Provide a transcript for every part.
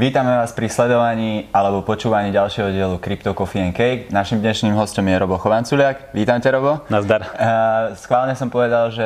Vítame vás pri sledovaní alebo počúvaní ďalšieho dielu Crypto Coffee and Cake. Našim dnešným hostom je Robo Chovanculiak. Vítam ťa, Robo. Nazdar. Uh, schválne som povedal, že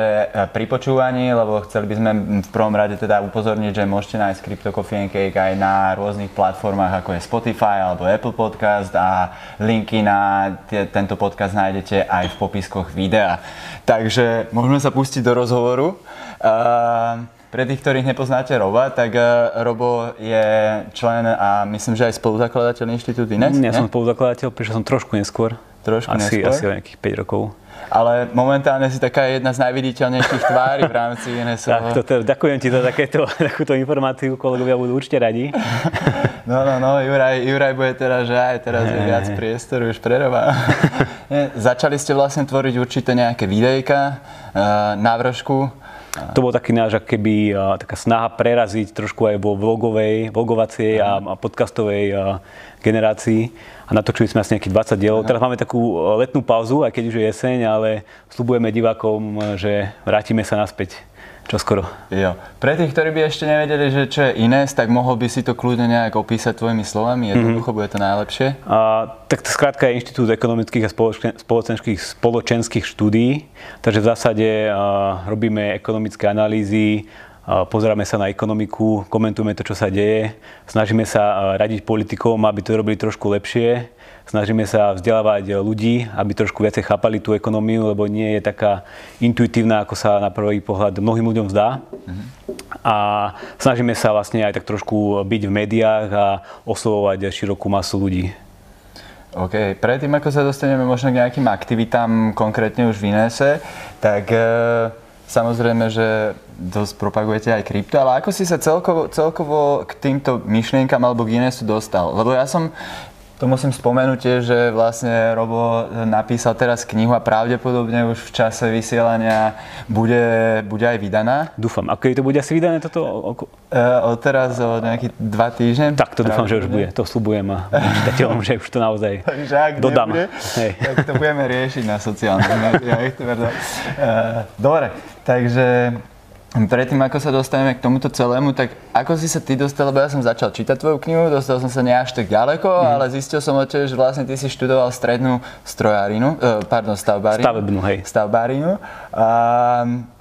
pri počúvaní, lebo chceli by sme v prvom rade teda upozorniť, že môžete nájsť Crypto Coffee and Cake aj na rôznych platformách, ako je Spotify alebo Apple Podcast a linky na tie, tento podcast nájdete aj v popiskoch videa. Takže môžeme sa pustiť do rozhovoru. Uh, pre tých, ktorých nepoznáte Roba, tak uh, Robo je člen a myslím, že aj spoluzakladateľ inštitút Ines. Ja som spoluzakladateľ, prišiel som trošku neskôr. Trošku asi, neskôr? Asi o nejakých 5 rokov. Ale momentálne si taká jedna z najviditeľnejších tvári v rámci Inesu. tak, toto, ďakujem ti za takéto, takúto informáciu, kolegovia budú určite radi. no, no, no, Juraj, Juraj bude teraz, že aj teraz je viac priestoru už pre Roba. Začali ste vlastne tvoriť určite nejaké videjka, uh, návršku to bol taký náš keby taká snaha preraziť trošku aj vo vlogovej, vlogovacej a, a podcastovej generácii. A natočili sme asi nejakých 20 dielov. Teraz máme takú letnú pauzu, aj keď už je jeseň, ale slubujeme divákom, že vrátime sa naspäť čo skoro. Jo. Pre tých, ktorí by ešte nevedeli, že čo je Ines, tak mohol by si to kľudne nejak opísať tvojimi slovami, jednoducho mm-hmm. bude to najlepšie. A, tak skrátka je Inštitút ekonomických a spoločenských, spoločenských štúdií, takže v zásade a, robíme ekonomické analýzy, a, pozeráme sa na ekonomiku, komentujeme to, čo sa deje, snažíme sa radiť politikom, aby to robili trošku lepšie Snažíme sa vzdelávať ľudí, aby trošku viacej chápali tú ekonómiu, lebo nie je taká intuitívna, ako sa na prvý pohľad mnohým ľuďom zdá. Mm-hmm. A snažíme sa vlastne aj tak trošku byť v médiách a oslovovať širokú masu ľudí. OK, predtým ako sa dostaneme možno k nejakým aktivitám, konkrétne už v Inese, tak e, samozrejme, že dosť propagujete aj krypto, ale ako si sa celkovo, celkovo k týmto myšlienkam alebo k Inesu dostal? Lebo ja som to musím spomenúť tiež, že vlastne Robo napísal teraz knihu a pravdepodobne už v čase vysielania bude, bude aj vydaná. Dúfam. A keď to bude asi vydané toto? Uh, od teraz o nejakých dva týždne. Tak to dúfam, že už bude. To slúbujem a čitateľom, že už to naozaj Takže ak dodám. Nebude, Hej. tak to budeme riešiť na sociálnych médiách. Uh, dobre, takže Predtým, ako sa dostaneme k tomuto celému, tak ako si sa ty dostal, lebo ja som začal čítať tvoju knihu, dostal som sa nie až tak ďaleko, mm. ale zistil som od teba, že vlastne ty si študoval strednú strojárinu, uh, pardon, stavbárinu. Stavebnú, hej. Stavbárinu. A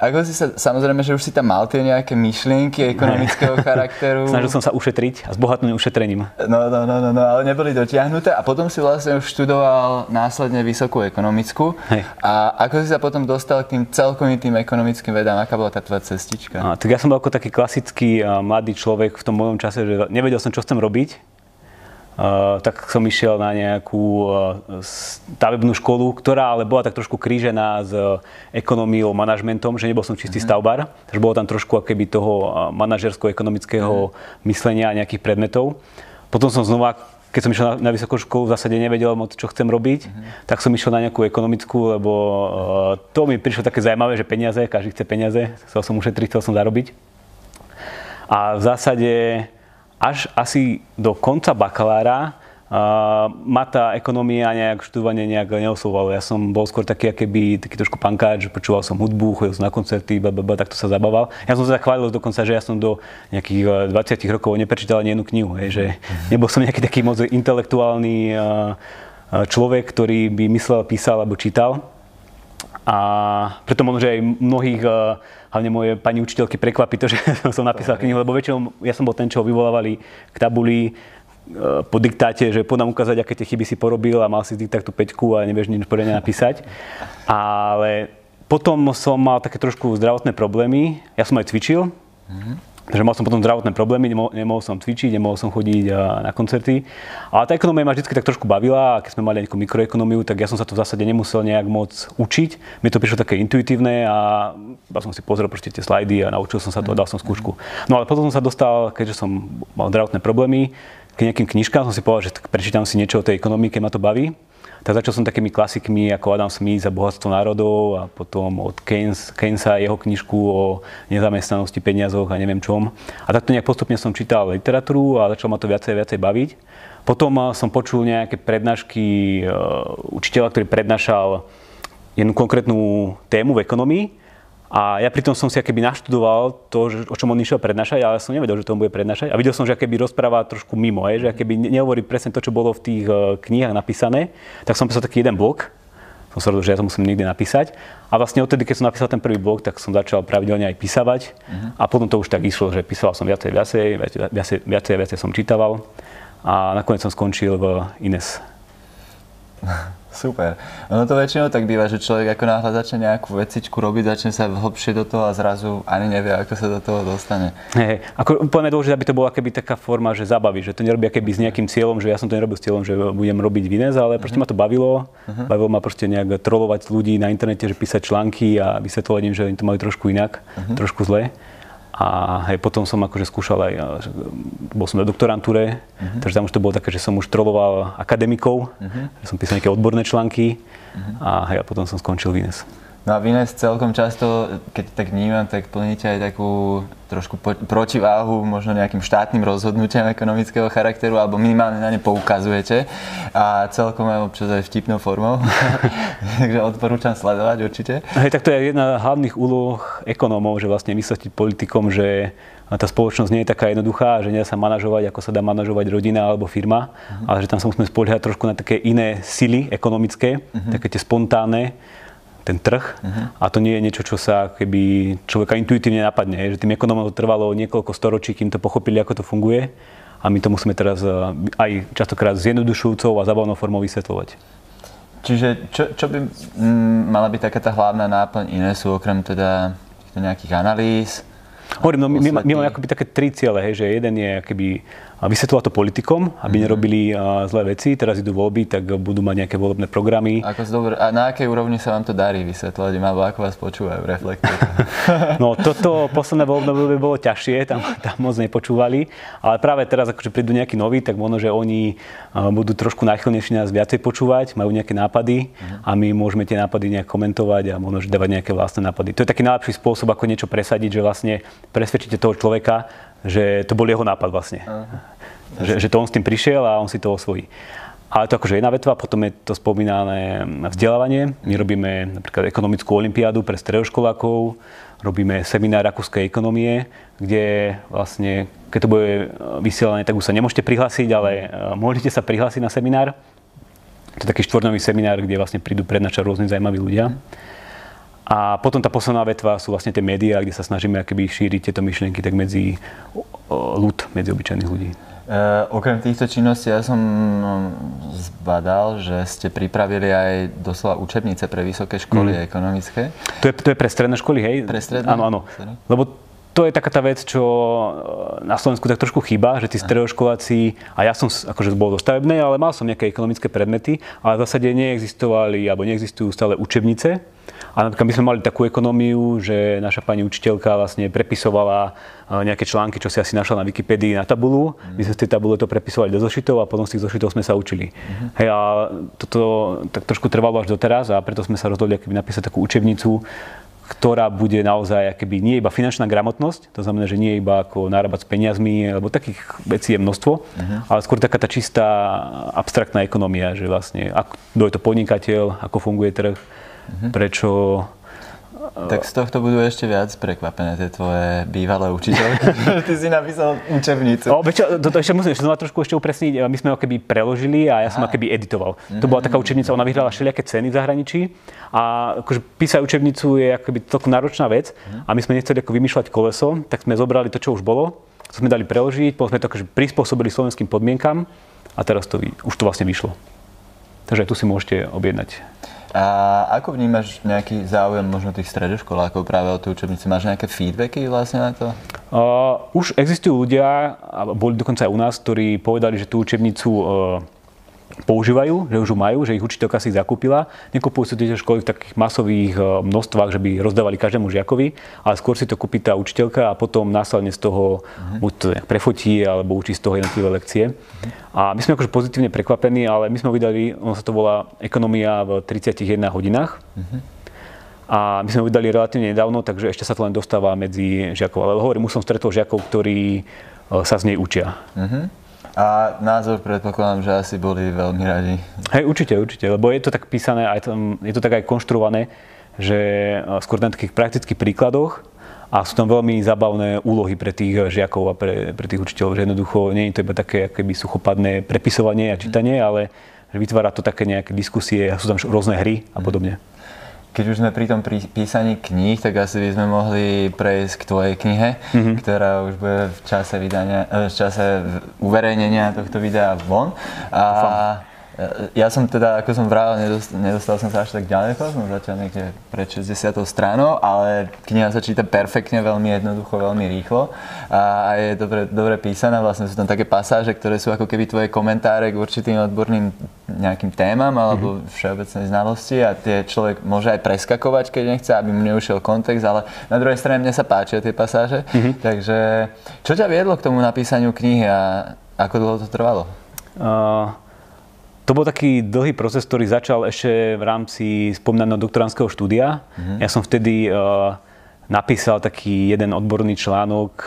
ako si sa, samozrejme, že už si tam mal tie nejaké myšlienky ekonomického charakteru. Snažil som sa ušetriť a zbohatnúť ušetrením. No, no, no, no, no, ale neboli dotiahnuté a potom si vlastne už študoval následne vysokú ekonomickú. Hej. A ako si sa potom dostal k tým celkovým tým ekonomickým vedám, aká bola tá tvoja cestička? A, tak ja som bol ako taký klasický a, mladý človek v tom mojom čase, že nevedel som, čo chcem robiť. Uh, tak som išiel na nejakú uh, stavebnú školu, ktorá ale bola tak trošku krížená s uh, ekonómiou, manažmentom, že nebol som čistý mm. stavbar, takže bolo tam trošku akéby toho manažersko-ekonomického mm. myslenia a nejakých predmetov. Potom som znova keď som išiel na, na vysokú školu, v zásade nevedel moc, čo chcem robiť, mm-hmm. tak som išiel na nejakú ekonomickú, lebo uh, to mi prišlo také zaujímavé, že peniaze, každý chce peniaze, chcel som ušetriť, chcel som zarobiť. A v zásade až asi do konca bakalára Uh, ma tá ekonomia nejak študovanie nejak neoslovalo. Ja som bol skôr taký, keby, taký trošku pankáč, počúval som hudbu, chodil som na koncerty, blablabla, takto sa zabával. Ja som sa chválil dokonca, že ja som do nejakých 20 e, rokov neprečítal ani jednu knihu, hej, že nebol som nejaký taký moc intelektuálny uh, človek, ktorý by myslel, písal alebo čítal. A preto možno, že aj mnohých, hlavne moje pani učiteľky prekvapí to, že som napísal knihu, lebo väčšinou ja som bol ten, čo vyvolávali k tabuli, E, po diktáte, že podám ukázať, aké tie chyby si porobil a mal si diktát tú peťku a nevieš nič poriadne napísať. Ale potom som mal také trošku zdravotné problémy. Ja som aj cvičil, mm-hmm. Takže mal som potom zdravotné problémy, nemohol, nemohol som cvičiť, nemohol som chodiť na koncerty. Ale tá ekonomia ma vždy tak trošku bavila a keď sme mali nejakú mikroekonómiu, tak ja som sa to v zásade nemusel nejak moc učiť. Mi to prišlo také intuitívne a ja som si pozrel proste tie slajdy a naučil som sa to a dal som skúšku. No ale potom som sa dostal, keďže som mal zdravotné problémy, k nejakým knižkám som si povedal, že prečítam si niečo o tej ekonomike, ma to baví. Tak začal som takými klasikmi ako Adam Smith a Bohatstvo národov a potom od Keynes, Keynesa jeho knižku o nezamestnanosti, peniazoch a neviem čom. A takto nejak postupne som čítal literatúru a začal ma to viacej a viacej baviť. Potom eh, som počul nejaké prednášky eh, učiteľa, ktorý prednášal jednu konkrétnu tému v ekonomii A ja pritom som si akéby naštudoval to, že, o čom on išiel prednášať, ale som nevedel, že to on bude prednášať. A videl som, že akéby rozpráva trošku mimo, je, že akéby nehovorí presne to, čo bolo v tých uh, knihách napísané. Tak som písal taký jeden blok, som sa rozhodol, že ja to musím niekde napísať. A vlastne odtedy, keď som napísal ten prvý blog, tak som začal pravidelne aj písavať. Uh-huh. A potom to už tak išlo, že písal som viacej, viacej, viacej, viacej, viacej som čítaval. A nakoniec som skončil v Ines. Super. Ono to väčšinou tak býva, že človek ako náhle začne nejakú vecičku robiť, začne sa hlbšie do toho a zrazu ani nevie, ako sa do toho dostane. Hey, ako úplne dôležité, aby to bola keby taká forma, že zabaví, že to nerobí keby s nejakým cieľom, že ja som to nerobil s cieľom, že budem robiť vines, ale proste uh-huh. ma to bavilo. Uh-huh. Bavilo ma proste nejak trolovať ľudí na internete, že písať články a vysvetľovať im, že im to majú trošku inak, uh-huh. trošku zle. A hej, potom som akože skúšal aj, bol som na doktorantúre, uh-huh. takže tam už to bolo také, že som už troloval akademikov, uh-huh. že som písal nejaké odborné články uh-huh. a hej, a potom som skončil v Ines. No a Vines celkom často, keď tak vnímam, tak plníte aj takú trošku po, protiváhu možno nejakým štátnym rozhodnutiam ekonomického charakteru, alebo minimálne na ne poukazujete a celkom aj občas aj vtipnou formou. Takže odporúčam sledovať určite. Hej, tak to je jedna z hlavných úloh ekonómov, že vlastne vysvetliť politikom, že tá spoločnosť nie je taká jednoduchá, že nedá sa manažovať, ako sa dá manažovať rodina alebo firma, uh-huh. ale že tam sa musíme spoliehať trošku na také iné sily ekonomické, uh-huh. také tie spontánne, ten trh uh-huh. a to nie je niečo, čo sa keby človeka intuitívne napadne. Že tým ekonomom to trvalo niekoľko storočí, kým to pochopili, ako to funguje a my to musíme teraz eh, aj častokrát zjednodušujúcou a zabavnou formou vysvetľovať. Čiže čo, čo by m, mm, mala byť taká tá hlavná náplň Inesu, okrem teda nejakých analýz? Hovorím, no my, my, my máme akoby také tri ciele, hej, že jeden je akoby vysvetľovať to politikom, aby mm-hmm. nerobili zlé veci. Teraz idú voľby, tak budú mať nejaké volebné programy. Ako dobre, a na akej úrovni sa vám to darí vysvetľovať, alebo ako vás počúvajú reflektory? no toto posledné voľbné by bolo ťažšie, tam, tam moc nepočúvali, ale práve teraz, akože prídu nejakí noví, tak možno, že oni budú trošku náchylnejší nás viacej počúvať, majú nejaké nápady mm-hmm. a my môžeme tie nápady nejak komentovať a možno, že dávať nejaké vlastné nápady. To je taký najlepší spôsob, ako niečo presadiť, že vlastne presvedčíte toho človeka, že to bol jeho nápad vlastne. Uh-huh. Že, že to on s tým prišiel a on si to osvojí. Ale to akože jedna vetva, potom je to spomínané vzdelávanie. My robíme napríklad ekonomickú olimpiádu pre stredoškolákov, robíme seminár rakúskej ekonomie, kde vlastne, keď to bude vysielané, tak už sa nemôžete prihlásiť, ale e, môžete sa prihlásiť na seminár. To je taký štvornový seminár, kde vlastne prídu prednášať rôzni zaujímaví ľudia. A potom tá posledná vetva sú vlastne tie médiá, kde sa snažíme akoby šíriť tieto myšlienky tak medzi ľud, medzi obyčajných ľudí. Uh, okrem týchto činností ja som no, zbadal, že ste pripravili aj doslova učebnice pre vysoké školy mm. ekonomické. To je, to je pre stredné školy, hej? Pre stredné? Áno, áno. Lebo to je taká tá vec, čo e, na Slovensku tak trošku chýba, že tí stredoškoláci, a ja som akože bol do stavebnej, ale mal som nejaké ekonomické predmety, ale v zásade neexistovali, alebo neexistujú stále učebnice, a napríklad my sme mali takú ekonómiu, že naša pani učiteľka vlastne prepisovala eh, nejaké články, čo si asi našla na Wikipédii na tabulu. Mm. My sme z tej tabule to prepisovali do zošitov a potom z tých zošitov sme sa učili. Mm. Hej, a toto tak trošku trvalo až doteraz a preto sme sa rozhodli napísať takú učebnicu, ktorá bude naozaj akoby nie iba finančná gramotnosť, to znamená, že nie iba ako nárábať s peniazmi, lebo takých vecí je množstvo, uh-huh. ale skôr taká tá čistá abstraktná ekonomia, že vlastne ako, kto je to podnikateľ, ako funguje trh, Mm-hmm. Prečo tak z tohto budú ešte viac prekvapené tie tvoje bývalé učiteľky. Ty si napísal učebnicu. O, čo, to, to ešte musím ešte trošku ešte upresniť. My sme ho keby preložili a ja som ho keby editoval. Mm-hmm. To bola taká učebnica, ona vyhrala všelijaké ceny v zahraničí a akože písať učebnicu je akoby celkom náročná vec mm-hmm. a my sme nechceli ako vymýšľať koleso, tak sme zobrali to, čo už bolo, to sme dali preložiť, potom sme to akože prispôsobili slovenským podmienkam a teraz to, už to vlastne vyšlo. Takže tu si môžete objednať. A ako vnímaš nejaký záujem možno tých stredoškolákov práve o tú učebnicu? Máš nejaké feedbacky vlastne na to? Uh, už existujú ľudia, boli dokonca aj u nás, ktorí povedali, že tú učebnicu uh, používajú, že už ju majú, že ich učiteľka si zakúpila. Nekupujú si tieto školy v takých masových eh, množstvách, že by rozdávali každému žiakovi, ale skôr si to kúpi tá učiteľka a potom následne z toho uh-huh. buď to prefotí alebo učí z toho jednotlivé lekcie. Uh-huh. A my sme akože pozitívne prekvapení, ale my sme vydali, ono sa to volá ekonomia v 31 hodinách. Uh-huh. A my sme ho vydali relatívne nedávno, takže ešte sa to len dostáva medzi žiakov. Ale hovorím, už som stretol žiakov, ktorí eh, sa z nej učia. Uh-huh. A názor predpokladám, že asi boli veľmi radi. Hej, určite, určite, lebo je to tak písané, aj tam, je to tak aj konštruované, že skôr na takých praktických príkladoch a sú tam veľmi zábavné úlohy pre tých žiakov a pre, pre tých učiteľov, že jednoducho nie je to iba také akoby suchopadné prepisovanie a čítanie, ale vytvára to také nejaké diskusie sú tam rôzne hry a podobne. Keď už sme pri tom písaní kníh, tak asi by sme mohli prejsť k tvojej knihe, mm-hmm. ktorá už bude v čase, vydania, eh, v čase uverejnenia tohto videa von. A ja som teda, ako som vravel, nedostal, nedostal som sa až tak ďaleko, som začal niekde pred 60. stranou, ale kniha sa číta perfektne, veľmi jednoducho, veľmi rýchlo a, a je dobre, dobre písaná. Vlastne sú tam také pasáže, ktoré sú ako keby tvoje komentáre k určitým odborným nejakým témam alebo mm-hmm. všeobecnej znalosti a tie človek môže aj preskakovať, keď nechce, aby mu neušiel kontext, ale na druhej strane mne sa páčia tie pasáže. Mm-hmm. Takže čo ťa viedlo k tomu napísaniu knihy a ako dlho to trvalo? Uh... To bol taký dlhý proces, ktorý začal ešte v rámci spomínaného doktoránskeho štúdia. Mm-hmm. Ja som vtedy uh, napísal taký jeden odborný článok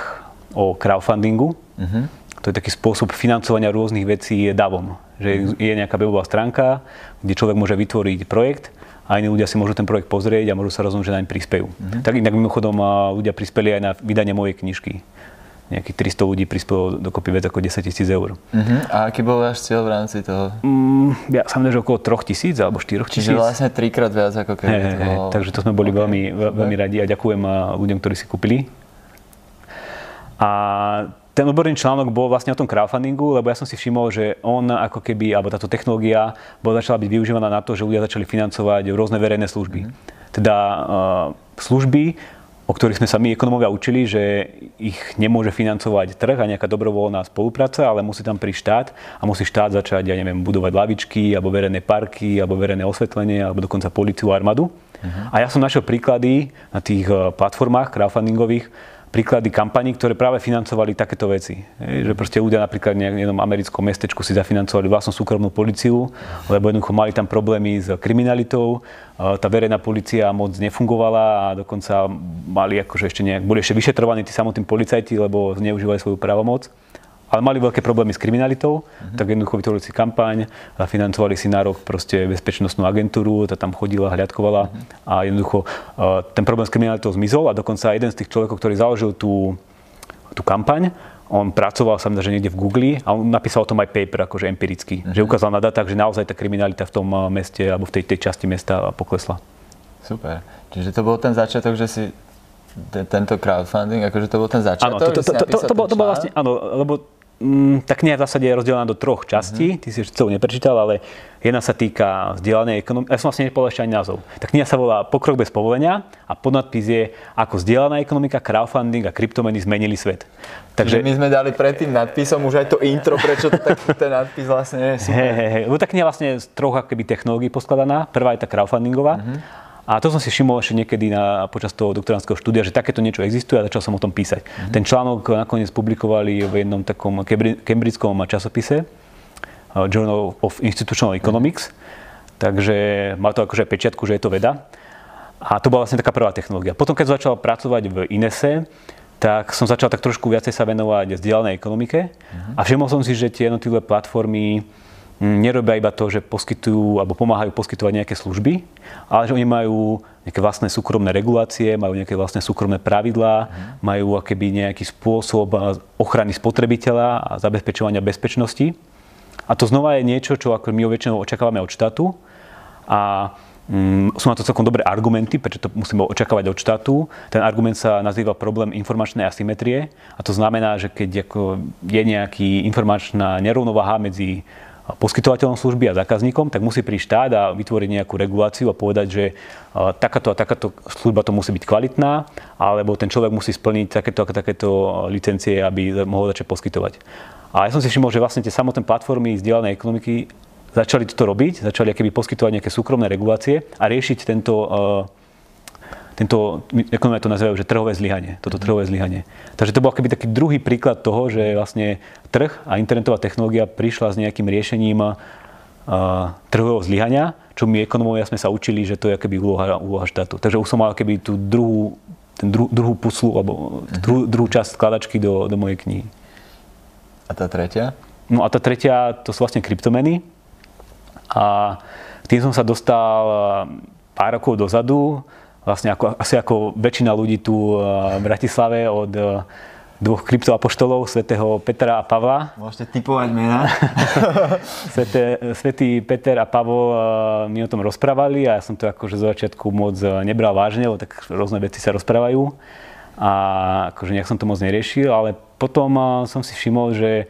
o crowdfundingu. Mm-hmm. To je taký spôsob financovania rôznych vecí davom. Že mm-hmm. je nejaká webová stránka, kde človek môže vytvoriť projekt a iní ľudia si môžu ten projekt pozrieť a môžu sa rozhodnúť, že naň prispejú. Mm-hmm. Tak inak mimochodom ľudia prispeli aj na vydanie mojej knižky nejakých 300 ľudí prispelo dokopy viac ako 10 tisíc eur. Uh-huh. A aký bol váš cieľ v rámci toho? Mm, ja sa že okolo 3 tisíc alebo 4 tisíc. Čiže vlastne trikrát viac ako keby hey, to bolo... Takže to sme boli okay. veľmi, veľmi radi a ďakujem ľuďom, ktorí si kúpili. A ten odborný článok bol vlastne o tom crowdfundingu, lebo ja som si všimol, že on ako keby, alebo táto technológia bola začala byť využívaná na to, že ľudia začali financovať rôzne verejné služby. Mm-hmm. Teda uh, služby, o ktorých sme sa my ekonomovia učili, že ich nemôže financovať trh a nejaká dobrovoľná spolupráca, ale musí tam prísť štát a musí štát začať, ja neviem, budovať lavičky, alebo verejné parky, alebo verejné osvetlenie, alebo dokonca policiu a armádu. Uh-huh. A ja som našiel príklady na tých eh, platformách crowdfundingových, príklady kampaní, ktoré práve financovali takéto veci. Že proste ľudia napríklad v jednom americkom mestečku si zafinancovali vlastnú súkromnú policiu, lebo jednoducho mali tam problémy s kriminalitou, tá verejná policia moc nefungovala a dokonca mali akože ešte nejak, boli ešte vyšetrovaní tí samotní policajti, lebo zneužívali svoju právomoc ale mali veľké problémy s kriminalitou, uh-huh. tak jednoducho vytvorili si kampaň, financovali si na rok proste bezpečnostnú agentúru, tá tam chodila, hľadkovala uh-huh. a jednoducho uh, ten problém s kriminalitou zmizol a dokonca jeden z tých človekov, ktorý založil tú, tú kampaň, on pracoval sa že niekde v Google a on napísal o tom aj paper, akože empiricky, uh-huh. že ukázal na datách, že naozaj tá kriminalita v tom meste alebo v tej, tej časti mesta poklesla. Super. Čiže to bol ten začiatok, že si tento crowdfunding, akože to bol ten začiatok? Áno, to, to, to, to, to, bol, to bol vlastne, áno, lebo tá kniha v zásade je rozdelená do troch častí. Mm-hmm. Ty si celú neprečítal, ale jedna sa týka vzdielanej ekonomiky. Ja som vlastne nepovedal ešte ani názov. Tá kniha sa volá Pokrok bez povolenia a podnadpis je ako vzdielaná ekonomika, crowdfunding a kryptomeny zmenili svet. Takže my sme dali pred tým nadpisom už aj to intro, prečo to tak, ten nadpis vlastne je super. Hey, hey, hey. Tá kniha vlastne z troch akoby technológií poskladaná. Prvá je tá crowdfundingová. Mm-hmm a to som si všimol ešte niekedy na, počas toho doktoránskeho štúdia, že takéto niečo existuje a začal som o tom písať. Mm-hmm. Ten článok nakoniec publikovali v jednom takom cambridgeskom časopise uh, Journal of Institutional Economics, takže má to akože pečiatku, že je to veda. A to bola vlastne taká prvá technológia. Potom, keď začal pracovať v Inese, tak som začal tak trošku viacej sa venovať vzdialenej ekonomike mm-hmm. a všimol som si, že tie jednotlivé platformy nerobia iba to, že poskytujú alebo pomáhajú poskytovať nejaké služby, ale že oni majú nejaké vlastné súkromné regulácie, majú nejaké vlastné súkromné pravidlá, mm. majú akéby nejaký spôsob ochrany spotrebiteľa a zabezpečovania bezpečnosti. A to znova je niečo, čo ako my väčšinou očakávame od štátu. A mm, sú na to celkom dobré argumenty, prečo to musíme očakávať od štátu. Ten argument sa nazýva problém informačnej asymetrie. A to znamená, že keď ako je nejaký informačná nerovnováha medzi poskytovateľom služby a zákazníkom, tak musí prísť štát a vytvoriť nejakú reguláciu a povedať, že takáto a takáto služba to musí byť kvalitná, alebo ten človek musí splniť takéto a takéto licencie, aby mohol začať poskytovať. A ja som si všimol, že vlastne tie samotné platformy zdieľanej ekonomiky začali toto robiť, začali keby poskytovať nejaké súkromné regulácie a riešiť tento tento, ekonomia to nazývajú, že trhové zlyhanie, toto trhové zlyhanie. Takže to bol keby taký druhý príklad toho, že vlastne trh a internetová technológia prišla s nejakým riešením uh, trhového zlyhania, čo my ekonomovia sme sa učili, že to je keby úloha, úloha štátu. Takže už som mal keby tú druhú, ten dru, druhú puslu, alebo uh-huh. druhú, druhú časť skladačky do, do mojej knihy. A tá tretia? No a tá tretia, to sú vlastne kryptomeny. A tým som sa dostal pár rokov dozadu, vlastne ako, asi ako väčšina ľudí tu v Bratislave od dvoch kryptoapoštolov, svätého Petra a Pavla. Môžete typovať. Sveté, svetý Peter a Pavol eh, mi o tom rozprávali a ja som to akože z začiatku moc eh, nebral vážne, lebo tak rôzne veci sa rozprávajú a akože nejak som to moc neriešil, ale potom eh, som si všimol, že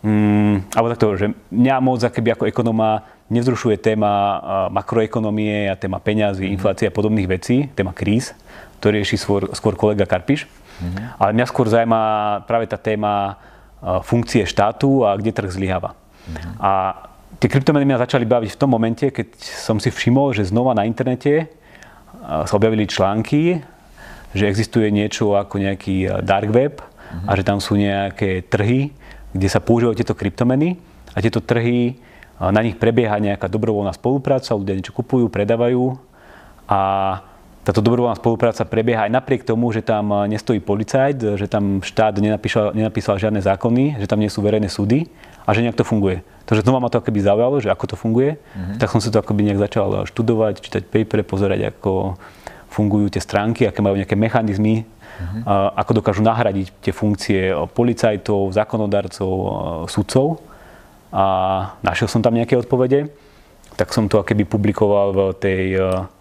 mm, alebo takto, že mňa moc akoby ako ekonóma nevzrušuje téma makroekonomie a téma peňazí, inflácie a podobných vecí, téma kríz, to rieši skôr, skôr kolega Karpiš. Mm-hmm. Ale mňa skôr zaujíma práve tá téma funkcie štátu a kde trh zlyháva. Mm-hmm. A tie kryptomeny mňa začali baviť v tom momente, keď som si všimol, že znova na internete sa objavili články, že existuje niečo ako nejaký dark web mm-hmm. a že tam sú nejaké trhy, kde sa používajú tieto kryptomeny a tieto trhy, na nich prebieha nejaká dobrovoľná spolupráca, ľudia niečo kupujú, predávajú a táto dobrovoľná spolupráca prebieha aj napriek tomu, že tam nestojí policajt, že tam štát nenapísal, nenapísal žiadne zákony, že tam nie sú verejné súdy a že nejak to funguje. Takže znova ma to akoby zaujalo, že ako to funguje, mm-hmm. tak som si to akoby nejak začal študovať, čítať paper, pozerať, ako fungujú tie stránky, aké majú nejaké mechanizmy, mm-hmm. ako dokážu nahradiť tie funkcie policajtov, zákonodarcov, sudcov. A našiel som tam nejaké odpovede, tak som to akoby publikoval v tej eh,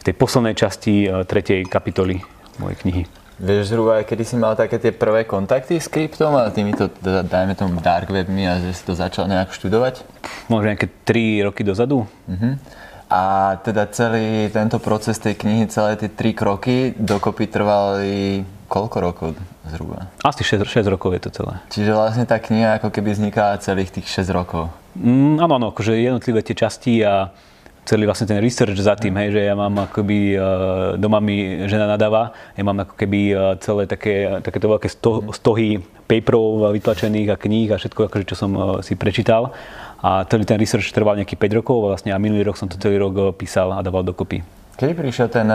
v tej poslednej časti e, tretej kapitoly mojej knihy. Vieš zhruba, kedy si mal také tie prvé kontakty s kryptom a týmito, dajme tomu dark webmi a že si to začal nejak študovať? Možno nejaké 3 roky dozadu. Uh-huh. A teda celý tento proces tej knihy, celé tie 3 kroky dokopy trvali koľko rokov zhruba? Asi 6, 6 rokov je to celé. Čiže vlastne tá kniha ako keby vznikala celých tých 6 rokov. Mm, áno, áno, akože jednotlivé tie časti a celý vlastne ten research za tým, hej, že ja mám akoby, e, doma mi žena nadáva, ja mám ako keby e, celé také, takéto veľké sto, stohy paperov vytlačených a kníh a všetko, akože, čo som e, si prečítal. A celý ten research trval nejakých 5 rokov vlastne a minulý rok som to celý rok písal a dával dokopy. Kedy prišiel ten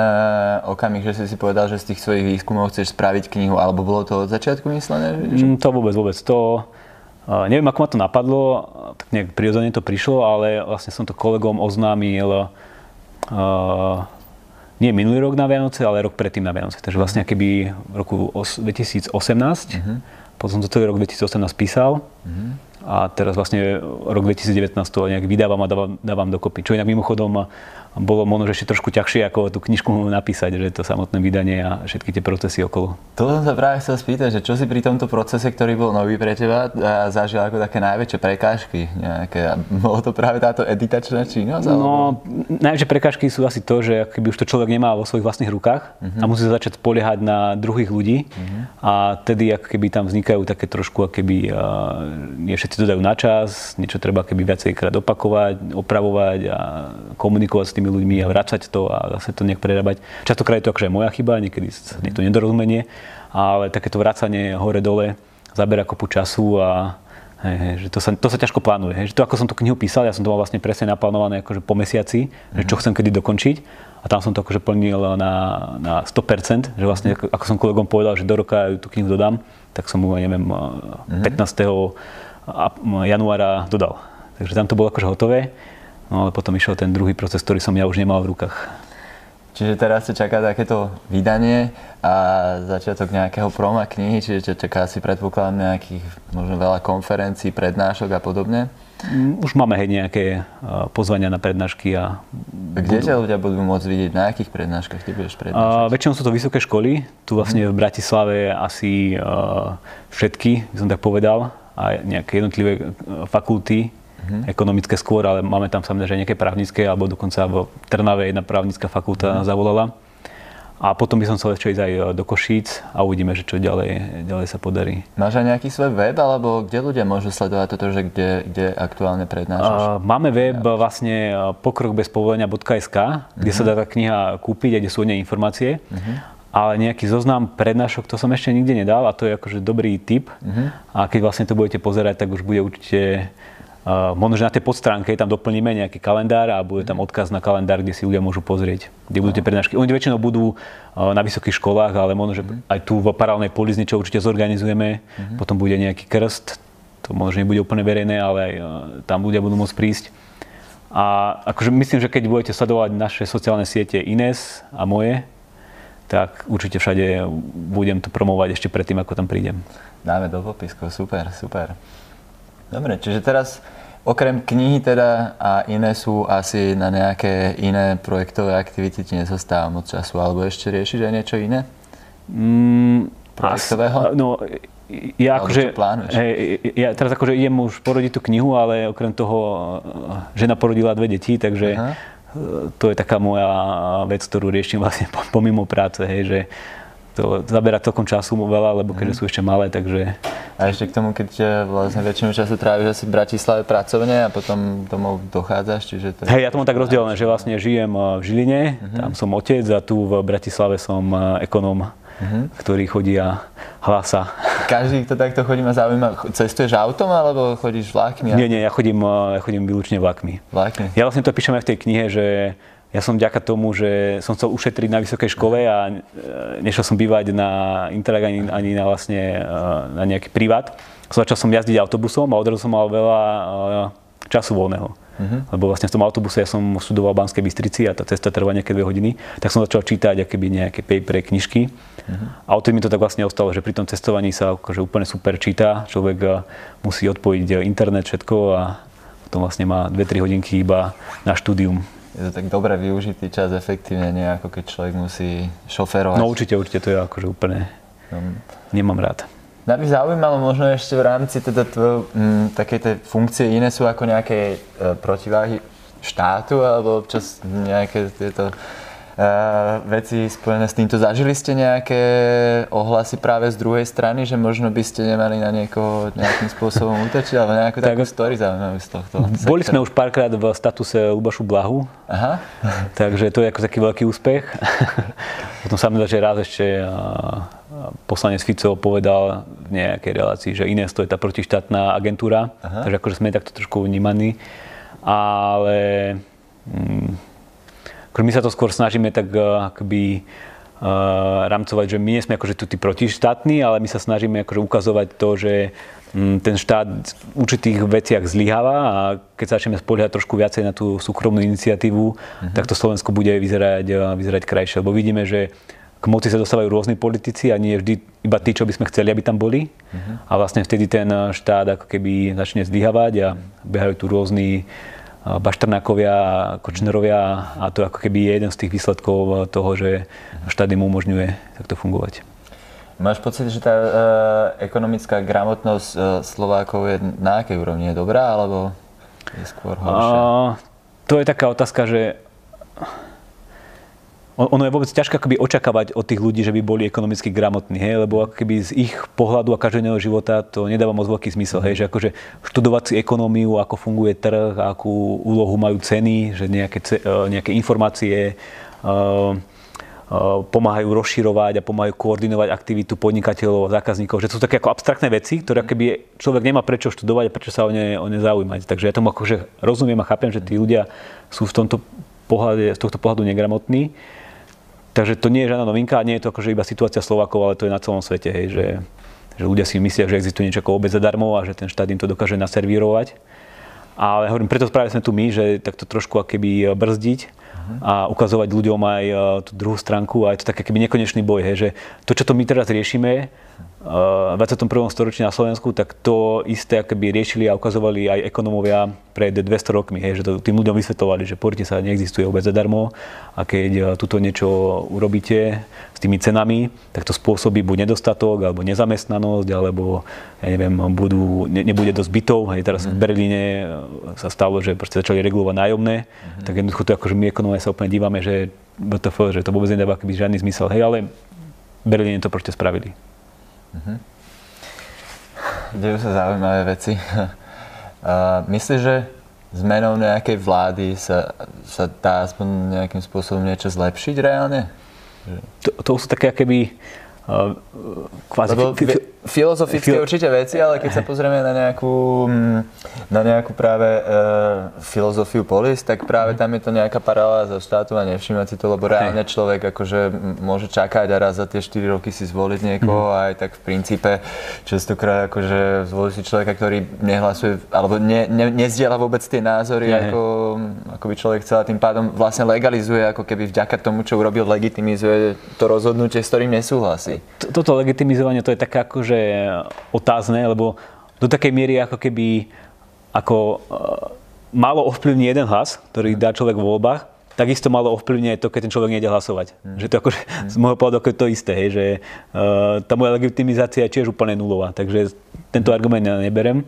okamih, že si si povedal, že z tých svojich výskumov chceš spraviť knihu, alebo bolo to od začiatku myslené? Že... Mm, to vôbec, vôbec. To, Uh, neviem, ako ma to napadlo, tak nejak prirodzene to prišlo, ale vlastne som to kolegom oznámil uh, nie minulý rok na Vianoce, ale rok predtým na Vianoce. Takže vlastne keby v roku 2018, uh-huh. potom som to celý rok 2018 písal uh-huh. a teraz vlastne rok 2019 to nejak vydávam a dávam, dávam dokopy. Čo inak mimochodom bolo možno ešte trošku ťažšie ako tú knižku napísať, že to samotné vydanie a všetky tie procesy okolo. To som sa práve chcel spýtať, že čo si pri tomto procese, ktorý bol nový pre teba, zažil ako také najväčšie prekážky? Nejaké, bolo to práve táto editačná činnosť? No, najväčšie prekážky sú asi to, že keby už to človek nemá vo svojich vlastných rukách uh-huh. a musí sa začať spoliehať na druhých ľudí uh-huh. a tedy ako keby tam vznikajú také trošku, ako keby nie všetci to dajú na čas, niečo treba keby viacejkrát opakovať, opravovať a komunikovať s tým tými ľuďmi a vrácať to a zase to nejak prerábať. Častokrát je to akože moja chyba, niekedy je to nedorozumenie, ale takéto vracanie hore-dole zabera kopu času a hej, hej, že to sa, to sa ťažko plánuje. Hej, že to, ako som tú knihu písal, ja som to mal vlastne presne naplánované akože po mesiaci, mm-hmm. že čo chcem kedy dokončiť a tam som to akože plnil na, na 100%, že vlastne ako, ako som kolegom povedal, že do roka tú knihu dodám, tak som mu, neviem, mm-hmm. 15. januára dodal. Takže tam to bolo akože hotové. No ale potom išiel ten druhý proces, ktorý som ja už nemal v rukách. Čiže teraz sa čaká takéto vydanie a začiatok nejakého proma knihy, čiže čaká si predpokladám nejakých možno veľa konferencií, prednášok a podobne? Mm, už máme hej nejaké pozvania na prednášky a... Kde budú... ťa ľudia budú môcť vidieť? Na akých prednáškach ty budeš prednášať? Uh, väčšinou sú to vysoké školy. Tu vlastne v Bratislave asi uh, všetky, by som tak povedal, a nejaké jednotlivé fakulty uh-huh. ekonomické skôr, ale máme tam samozrejme nejaké právnické, alebo dokonca v Trnave jedna právnická fakulta uh-huh. zavolala. A potom by som chcel ešte ísť aj do Košíc a uvidíme, že čo ďalej, ďalej sa podarí. Máš aj nejaký svoj web, alebo kde ľudia môžu sledovať toto, že kde, kde aktuálne prednášaš? Uh, máme web ja. vlastne pokrokbezpovolenia.sk, kde uh-huh. sa dá tá kniha kúpiť a kde sú o nej informácie. Uh-huh. Ale nejaký zoznam prednášok, to som ešte nikde nedal a to je akože dobrý tip. Uh-huh. A keď vlastne to budete pozerať, tak už bude určite Uh, možno, že na tej podstránke tam doplníme nejaký kalendár a bude tam odkaz na kalendár, kde si ľudia môžu pozrieť, kde budú tie prednášky. Oni väčšinou budú uh, na vysokých školách, ale možno, že mm-hmm. aj tu v paralelnej poliz niečo určite zorganizujeme. Mm-hmm. Potom bude nejaký krst, to možno nebude úplne verejné, ale aj uh, tam ľudia budú môcť prísť. A akože myslím, že keď budete sledovať naše sociálne siete Ines a moje, tak určite všade budem to promovať ešte predtým, ako tam prídem. Dáme do popisku, super, super. Dobre, čiže teraz okrem knihy teda a iné sú asi na nejaké iné projektové aktivity ti nezostáva moc času, alebo ešte riešiš aj niečo iné? Mm, Projektového? no, ja akože, hej, ja teraz akože idem už porodiť tú knihu, ale okrem toho žena porodila dve deti, takže Aha. to je taká moja vec, ktorú riešim vlastne pomimo práce, hej, že to zaberá celkom času veľa, lebo keďže mm. sú ešte malé, takže... A ešte k tomu, keď vlastne väčšinu času tráviš asi v Bratislave pracovne a potom domov dochádzaš, čiže to... Hej, ja to mám tak rozdelené, že vlastne žijem v Žiline, mm-hmm. tam som otec a tu v Bratislave som ekonóm uh-huh. ktorý chodí a hlasa. Každý, kto takto chodí, ma zaujíma, cestuješ autom alebo chodíš vlakmi? Nie, nie, ja chodím, ja chodím výlučne vlakmi. Vlakmi? Ja vlastne to píšem aj v tej knihe, že ja som vďaka tomu, že som chcel ušetriť na vysokej škole a e, nešiel som bývať na Interreg ani, ani na, vlastne, e, na nejaký privát. Začal som jazdiť autobusom a odrazu som mal veľa e, času voľného. Uh-huh. Lebo vlastne v tom autobuse ja som študoval v Banskej Bystrici a tá cesta trvá nejaké dve hodiny, tak som začal čítať akéby nejaké papery, knižky. Uh-huh. A odtedy mi to tak vlastne ostalo, že pri tom cestovaní sa akože úplne super číta, človek musí odpojiť internet, všetko a potom vlastne má 2-3 hodinky iba na štúdium. Je to tak dobre využitý čas efektívne, nie ako keď človek musí šoferovať. No určite, určite, to je akože úplne, no. nemám rád. Mňa by zaujímalo možno ešte v rámci teda tvojho, m, takej tej funkcie iné sú ako nejaké e, protiváhy štátu alebo občas nejaké tieto veci spojené s týmto. Zažili ste nejaké ohlasy práve z druhej strany, že možno by ste nemali na niekoho nejakým spôsobom útočiť alebo nejakú tak, takú story zaujímavú z tohto Boli sektora. sme už párkrát v statuse Lubašu Blahu, Aha. takže to je ako taký veľký úspech. Potom sa mi že raz ešte poslanec Fico povedal v nejakej relácii, že Ines to je tá protištátna agentúra, Aha. takže akože sme takto trošku vnímaní. Ale mm, my sa to skôr snažíme tak uh, akoby uh, rámcovať, že my nie sme akože tu tí protištátni, ale my sa snažíme akože ukazovať to, že um, ten štát v určitých veciach zlyháva a keď sa začneme spoliehať trošku viacej na tú súkromnú iniciatívu, uh-huh. tak to Slovensko bude vyzerať, vyzerať krajšie. Lebo vidíme, že k moci sa dostávajú rôzni politici a nie vždy iba tí, čo by sme chceli, aby tam boli. Uh-huh. A vlastne vtedy ten štát ako keby začne zlyhavať a behajú tu rôzni Baštrnákovia a Kočnerovia a to ako keby je jeden z tých výsledkov toho, že štát im umožňuje takto fungovať. Máš pocit, že tá e, ekonomická gramotnosť e, Slovákov je na akej úrovni? Je dobrá alebo je skôr horšia? A, to je taká otázka, že ono je vôbec ťažké akoby očakávať od tých ľudí, že by boli ekonomicky gramotní, hej? lebo ako keby z ich pohľadu a každodenného života to nedáva moc veľký zmysel, hej? že akože študovať si ekonómiu, ako funguje trh, akú úlohu majú ceny, že nejaké, e, nejaké informácie uh, pomáhajú rozširovať a pomáhajú koordinovať aktivitu podnikateľov a zákazníkov, že to sú také ako abstraktné veci, ktoré keby človek nemá prečo študovať a prečo sa o ne, o ne zaujímať. Takže ja tomu akože rozumiem a chápem, že tí ľudia sú v tomto pohľade, z tohto pohľadu negramotní. Takže to nie je žiadna novinka, nie je to akože iba situácia Slovákov, ale to je na celom svete, hej, že, že ľudia si myslia, že existuje niečo ako obec zadarmo a že ten štát im to dokáže naservírovať. Ale hovorím, preto práve sme tu my, že takto trošku akéby brzdiť a ukazovať ľuďom aj e, tú druhú stránku a je to také keby nekonečný boj, hej, že to, čo to my teraz riešime, v 21. storočí na Slovensku, tak to isté akoby riešili a ukazovali aj ekonomovia pred 200 rokmi, hej, že to tým ľuďom vysvetovali, že porite sa neexistuje vôbec zadarmo a keď tuto niečo urobíte s tými cenami, tak to spôsobí buď nedostatok, alebo nezamestnanosť, alebo ja neviem, budú, ne, nebude dosť bytov. Hej, teraz v Berlíne e, sa stalo, že začali regulovať nájomné, mm. tak jednoducho to akože my ekonomovia sa úplne dívame, že BTF, že to vôbec nedáva žiadny zmysel. Hej, ale v Berlíne to proste spravili. Uh-huh. Dejú sa zaujímavé veci. Uh, myslíš, že zmenou nejakej vlády sa, sa dá aspoň nejakým spôsobom niečo zlepšiť reálne? To, to sú také keby uh, kvázi... Lebo, filozofické Fil- určite veci, ale keď sa pozrieme na nejakú, mm, na nejakú práve e, filozofiu polis, tak práve tam je to nejaká paralela zo štátu a nevšimať si to, lebo reálne človek akože môže čakať a raz za tie 4 roky si zvoliť niekoho mm. aj tak v princípe častokrát akože zvolí si človeka, ktorý nehlasuje alebo ne, ne, nezdieľa vôbec tie názory, mm. ako, ako by človek chcel a tým pádom vlastne legalizuje, ako keby vďaka tomu, čo urobil, legitimizuje to rozhodnutie, s ktorým nesúhlasí. Toto legitimizovanie to je také akože otázne, lebo do takej miery ako keby ako uh, málo ovplyvní jeden hlas, ktorý dá človek v voľbách, takisto malo ovplyvňuje to, keď ten človek nejde hlasovať. Mm. Že to akože, mm. z môjho pohľadu je to isté, hej, že uh, tá moja legitimizácia je tiež úplne nulová, takže tento argument ja neberem.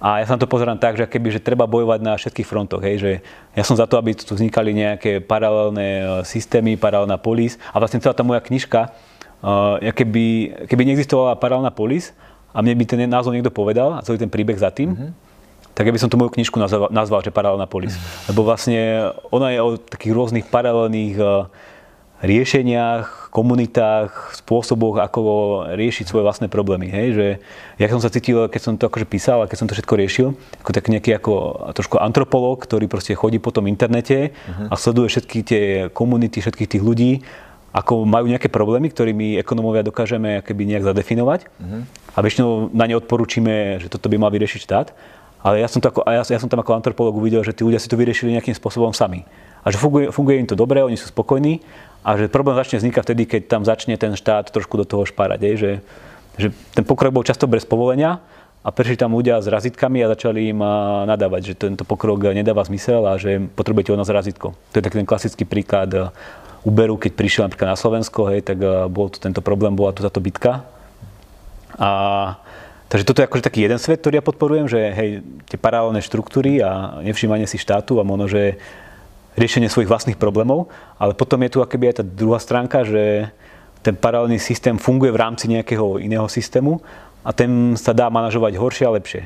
A ja sa na to pozerám tak, že keby, že treba bojovať na všetkých frontoch, hej, že ja som za to, aby tu vznikali nejaké paralelné e, systémy, paralelná polis a vlastne celá tá moja knižka, ja keby, keby neexistovala paralelná polis a mne by ten názov niekto povedal a celý ten príbeh za tým, mm-hmm tak ja by som tú moju knižku nazval, nazval že Paralelná polis. Lebo vlastne ona je o takých rôznych paralelných eh, riešeniach, komunitách, spôsoboch, ako riešiť svoje vlastné problémy. Hej? Že ja som sa cítil, keď som to akože písal a keď som to všetko riešil, ako tak nejaký ako, trošku antropolog, ktorý proste chodí po tom internete uh-huh. a sleduje všetky tie komunity, všetkých tých ľudí, ako majú nejaké problémy, ktorými ekonomovia dokážeme nejak zadefinovať. Uh-huh. A väčšinou na ne odporúčime, že toto by mal vyriešiť štát. Ale ja som, to ako, ja, ja som tam ako antropolog uvidel, že tí ľudia si to vyriešili nejakým spôsobom sami. A že funguje, funguje im to dobre, oni sú spokojní a že problém začne vznikať vtedy, keď tam začne ten štát trošku do toho špárať. Je, že, že ten pokrok bol často bez povolenia a prišli tam ľudia s razitkami a začali im nadávať, že tento pokrok nedáva zmysel a že potrebujete od nás razitko. To je taký ten klasický príklad Uberu, keď prišiel napríklad na Slovensko, hej, tak bol tu tento problém, bola tu táto bitka. A Takže toto je akože taký jeden svet, ktorý ja podporujem, že hej, tie paralelné štruktúry a nevšímanie si štátu a možno, že riešenie svojich vlastných problémov, ale potom je tu akoby aj tá druhá stránka, že ten paralelný systém funguje v rámci nejakého iného systému a ten sa dá manažovať horšie a lepšie.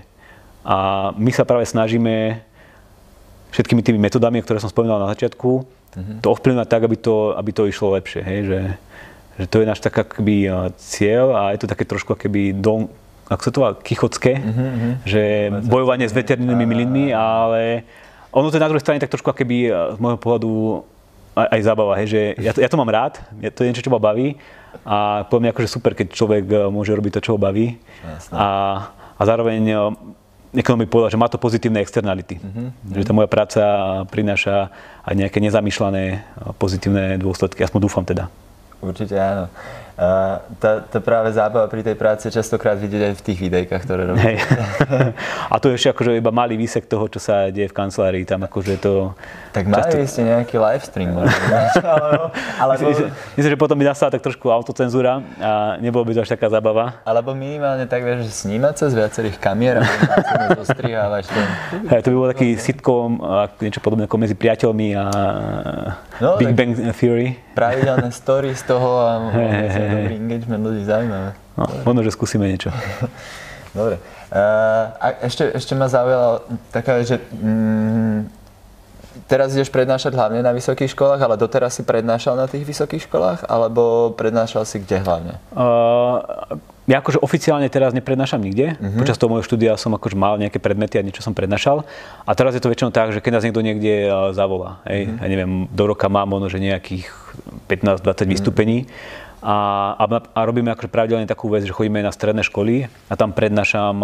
A my sa práve snažíme všetkými tými metodami, ktoré som spomínal na začiatku, mm-hmm. to ovplyvňovať tak, aby to, aby to išlo lepšie. Hej? Že, že to je náš tak akoby cieľ a je to také trošku akoby dom, ako sa to volá, kichocké, mm-hmm. že bojovanie s veternými milinmi, ale ono to je na druhej strane tak trošku keby eh, z môjho pohľadu aj, aj zábava, hej, že ja to, ja to mám rád, to je niečo, čo ma baví a poviem akože super, keď človek eh, môže robiť to, čo ho baví a, a zároveň mi povedal, že má to pozitívne externality. Mm-hmm. Že tá moja práca prináša aj nejaké nezamýšľané pozitívne dôsledky, aspoň dúfam teda. Určite áno. A tá, tá práve zábava pri tej práci častokrát vidieť aj v tých videjkách, ktoré robíte. Hej. A to je ešte akože iba malý výsek toho, čo sa deje v kancelárii. Tam akože to... Tak mali často... ste nejaký live stream možno. alebo... Myslím, myslím, že potom by nastala tak trošku autocenzúra a nebolo by to až taká zábava. Alebo minimálne tak, že snímať sa z viacerých kamier a zostrihávať to. Hej, to by bol taký sitcom, niečo podobné ako medzi priateľmi a no, Big Bang Theory. Pravidelné story z toho a hey, hey, dobrý engagement ľudí zaujímavé. No, možno, že skúsime niečo. Dobre. Uh, a ešte, ešte ma zaujala taká, že mm, teraz ideš prednášať hlavne na vysokých školách, ale doteraz si prednášal na tých vysokých školách, alebo prednášal si kde hlavne? Uh, ja akože oficiálne teraz neprednášam nikde. Uh-huh. Počas toho môjho štúdia som akože mal nejaké predmety a niečo som prednášal. A teraz je to väčšinou tak, že keď nás niekto niekde zavolá, hej, uh-huh. ja neviem, do roka mám možno, že nejakých 15-20 uh-huh. vystúpení a, a, a robíme akože pravidelne takú vec, že chodíme na stredné školy a tam prednášam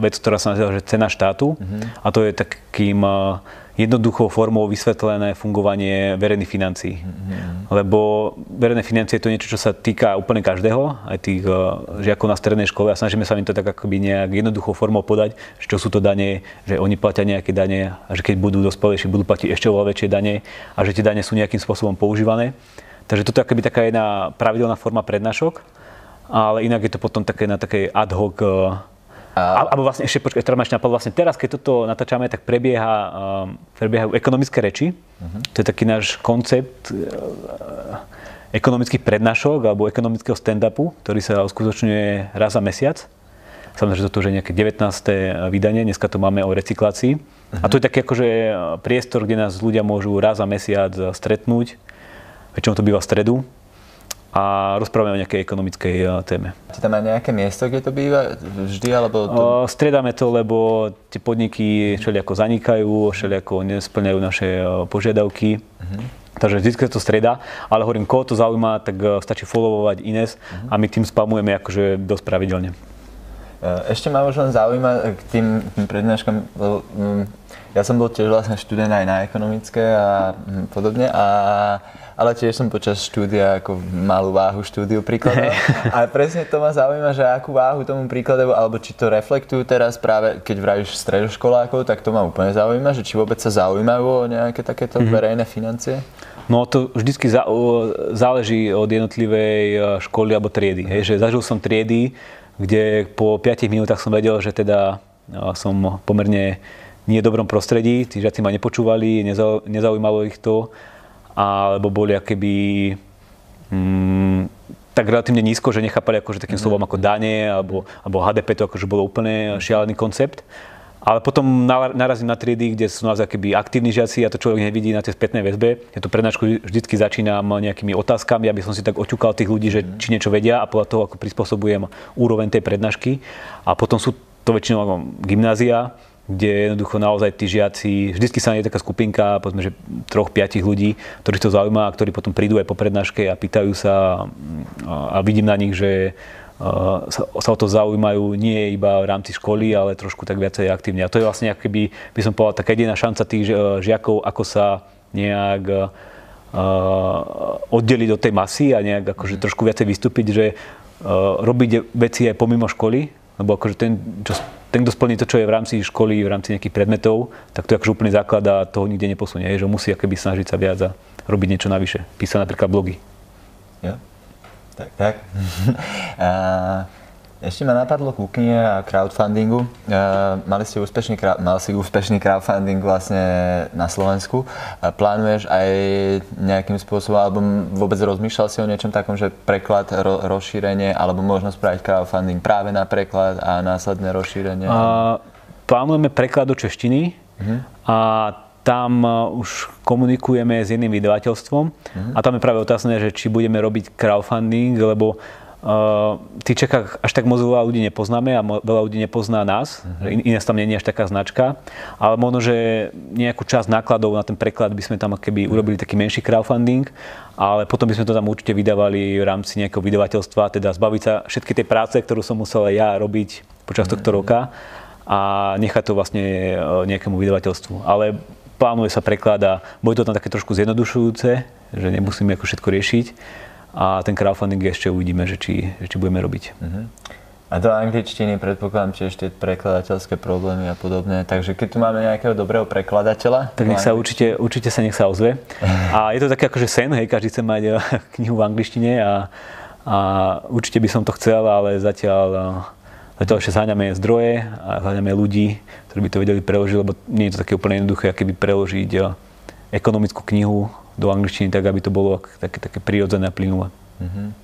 vec, ktorá sa nazýva, že cena štátu. Uh-huh. A to je takým jednoduchou formou vysvetlené fungovanie verejných financií. Mm-hmm. Lebo verejné financie je to niečo, čo sa týka úplne každého, aj tých žiakov na strednej škole a snažíme sa im to tak akoby nejak jednoduchou formou podať, že čo sú to dane, že oni platia nejaké dane a že keď budú dospelejší, budú platiť ešte oveľa väčšie dane a že tie dane sú nejakým spôsobom používané. Takže toto je akoby taká jedna pravidelná forma prednášok, ale inak je to potom také na takej ad hoc a... Alebo vlastne ešte, počkaj, teda ešte napadlo, vlastne teraz, keď toto natáčame, tak prebieha, uh, prebiehajú ekonomické reči. Uh-huh. To je taký náš koncept uh, ekonomických prednášok alebo ekonomického stand-upu, ktorý sa uskutočňuje raz za mesiac. Samozrejme, že toto je nejaké 19. vydanie, dneska to máme o recyklácii. Uh-huh. A to je taký akože priestor, kde nás ľudia môžu raz za mesiac stretnúť. Väčšinou to býva v stredu a rozprávame o nejakej ekonomickej téme. Či tam aj nejaké miesto, kde to býva vždy, alebo to... Striedame to, lebo tie podniky všelijako zanikajú, všelijako nesplňajú naše požiadavky. Uh-huh. Takže vždy to strieda, ale hovorím, koho to zaujíma, tak stačí followovať Ines uh-huh. a my tým spamujeme akože dosť pravidelne. Ešte ma už len zaujíma k tým prednáškam, lebo mm, ja som bol tiež vlastne študent aj na ekonomické a mm, podobne, a, ale tiež som počas štúdia ako malú váhu štúdiu príkladov. A presne to ma zaujíma, že akú váhu tomu príkladu, alebo či to reflektujú teraz práve, keď vravíš stredoškolákov, tak to ma úplne zaujíma, že či vôbec sa zaujímajú o nejaké takéto mm-hmm. verejné financie. No to vždycky záleží od jednotlivej e, školy alebo triedy. Hej, že zažil som triedy, kde po 5 minútach som vedel, že teda som pomerne nie v dobrom prostredí, tí žiaci ma nepočúvali, nezaujímalo ich to, alebo boli akéby mm, tak relatívne nízko, že nechápali akože takým slovom ako dane alebo, alebo HDP to akože bolo úplne šialený koncept. Ale potom narazím na triedy, kde sú naozaj keby aktívni žiaci a to človek nevidí na tej spätnej väzbe. Ja tú prednášku vždycky začínam nejakými otázkami, aby som si tak oťukal tých ľudí, že či niečo vedia a podľa toho ako prispôsobujem úroveň tej prednášky. A potom sú to väčšinou gymnázia, kde jednoducho naozaj tí žiaci, vždycky sa je taká skupinka, povedzme, že troch, piatich ľudí, ktorých to zaujíma a ktorí potom prídu aj po prednáške a pýtajú sa a, vidím na nich, že sa, sa o to zaujímajú nie iba v rámci školy, ale trošku tak viacej aktívne. A to je vlastne akoby, by som povedal, taká jediná šanca tých žiakov, ako sa nejak uh, oddeliť od tej masy a nejak akože mhm. trošku viacej vystúpiť, že robiť veci aj pomimo školy, lebo akože ten, čo, ten, kto splní to, čo je v rámci školy, v rámci nejakých predmetov, tak to je akože úplný základ a toho nikde neposunie, že musí akoby snažiť sa viac a robiť niečo navyše. Písať napríklad blogy. Ja. Tak, tak. a ešte ma napadlo ku knihe a crowdfundingu. A mali ste úspešný, mal si úspešný crowdfunding vlastne na Slovensku. A plánuješ aj nejakým spôsobom, alebo vôbec rozmýšľal si o niečom takom, že preklad, ro, rozšírenie, alebo možno spraviť crowdfunding práve na preklad a následné rozšírenie? A, plánujeme preklad do češtiny uh-huh. a tam už komunikujeme s jedným vydavateľstvom uh-huh. a tam je práve otázne, že či budeme robiť crowdfunding, lebo uh, ty Čechách až tak moc veľa ľudí nepoznáme a veľa ľudí nepozná nás, uh-huh. In- ináč tam nie je až taká značka, ale možno, že nejakú časť nákladov na ten preklad by sme tam keby uh-huh. urobili taký menší crowdfunding, ale potom by sme to tam určite vydávali v rámci nejakého vydavateľstva, teda zbaviť sa všetky tej práce, ktorú som musel ja robiť počas tohto roka a nechať to vlastne nejakému vydavateľstvu. Ale plánuje sa preklad a bude to tam také trošku zjednodušujúce, že nemusíme ako všetko riešiť a ten crowdfunding ešte uvidíme, že či, že či budeme robiť. Uh-huh. A do angličtiny predpokladám tiež tie prekladateľské problémy a podobne. Takže keď tu máme nejakého dobrého prekladateľa... Tak nech sa určite, určite sa nech sa ozve. A je to také akože sen, hej, každý chce mať eh, knihu v angličtine a, a určite by som to chcel, ale zatiaľ eh, Zatiaľ ešte zháňame zdroje a zháňame ľudí, ktorí by to vedeli preložiť, lebo nie je to také úplne jednoduché, keby preložiť eh, ekonomickú knihu do angličtiny tak, aby to bolo také, také prirodzené a plynulé. Mm-hmm.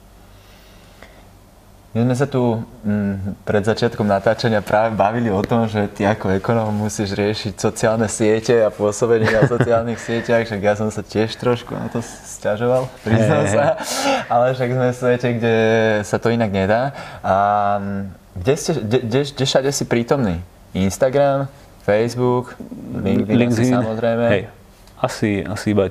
My sme sa tu mm, pred začiatkom natáčania práve bavili o tom, že ty ako ekonóm musíš riešiť sociálne siete a pôsobenie na sociálnych sieťach, však ja som sa tiež trošku na to stiažoval, priznám sa, ale však sme v svete, kde sa to inak nedá. A kde, ste, kde, kde, kde všade si prítomný? Instagram, Facebook, LinkedIn, LinkedIn samozrejme. Hej, asi, asi iba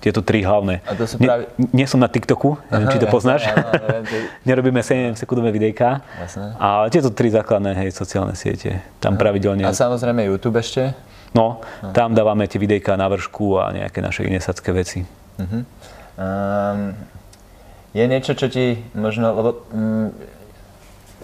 tieto tri hlavné. A to sú práve... nie, nie som na TikToku, neviem, či to poznáš. Áno, to... Nerobíme 7 sekundové videjka. Jasné. Tieto tri základné hej, sociálne siete. Tam Aha. pravidelne. A samozrejme YouTube ešte? No, Aha. tam dávame tie videjka na vršku a nejaké naše inesacké veci. Uh-huh. Um, je niečo, čo ti možno, lebo um,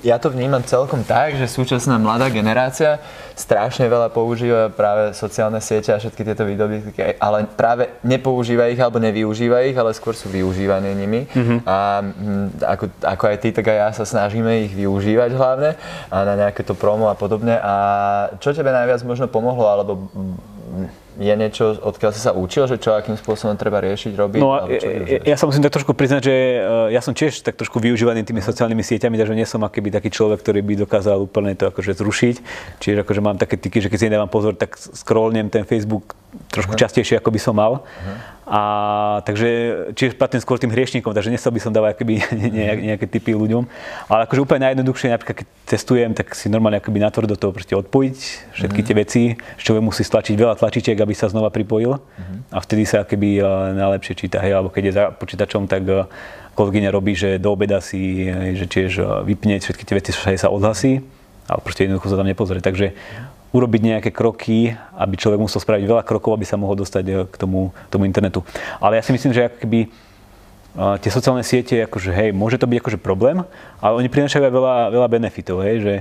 ja to vnímam celkom tak, že súčasná mladá generácia strašne veľa používa práve sociálne siete a všetky tieto výdobytky, ale práve nepoužíva ich alebo nevyužíva ich, ale skôr sú využívané nimi. Mm-hmm. A mm, ako, ako aj ty, tak aj ja sa snažíme ich využívať hlavne a na nejaké to promo a podobne. A čo tebe najviac možno pomohlo, alebo je niečo, odkiaľ si sa učil, že čo akým spôsobom treba riešiť, robiť? No, ja, ja sa musím tak trošku priznať, že ja som tiež tak trošku využívaný tými sociálnymi sieťami, takže nie som akýby taký človek, ktorý by dokázal úplne to akože zrušiť. Čiže akože mám také tyky, že keď si nedávam pozor, tak scrollnem ten Facebook trošku uh-huh. častejšie, ako by som mal. Uh-huh. A takže čiže patrím skôr tým hriešnikom, takže nechcel by som dávať akoby nejaké typy ľuďom. Ale akože úplne najjednoduchšie, napríklad keď testujem, tak si normálne akoby natvrdo toho proste odpojiť všetky mm. tie veci. Človek musí stlačiť veľa tlačičiek, aby sa znova pripojil. Mm. A vtedy sa akoby e, najlepšie číta. Hej, alebo keď je za počítačom, tak e, kolegyňa robí, že do obeda si, že tiež e, vypne všetky tie veci, sa odhlasí. Ale proste jednoducho sa tam nepozrie. Takže urobiť nejaké kroky, aby človek musel spraviť veľa krokov, aby sa mohol dostať eh, k tomu, tomu internetu. Ale ja si myslím, že keby eh, tie sociálne siete, akože hej, môže to byť akože problém, ale oni prinášajú aj veľa, veľa benefitov, hej, že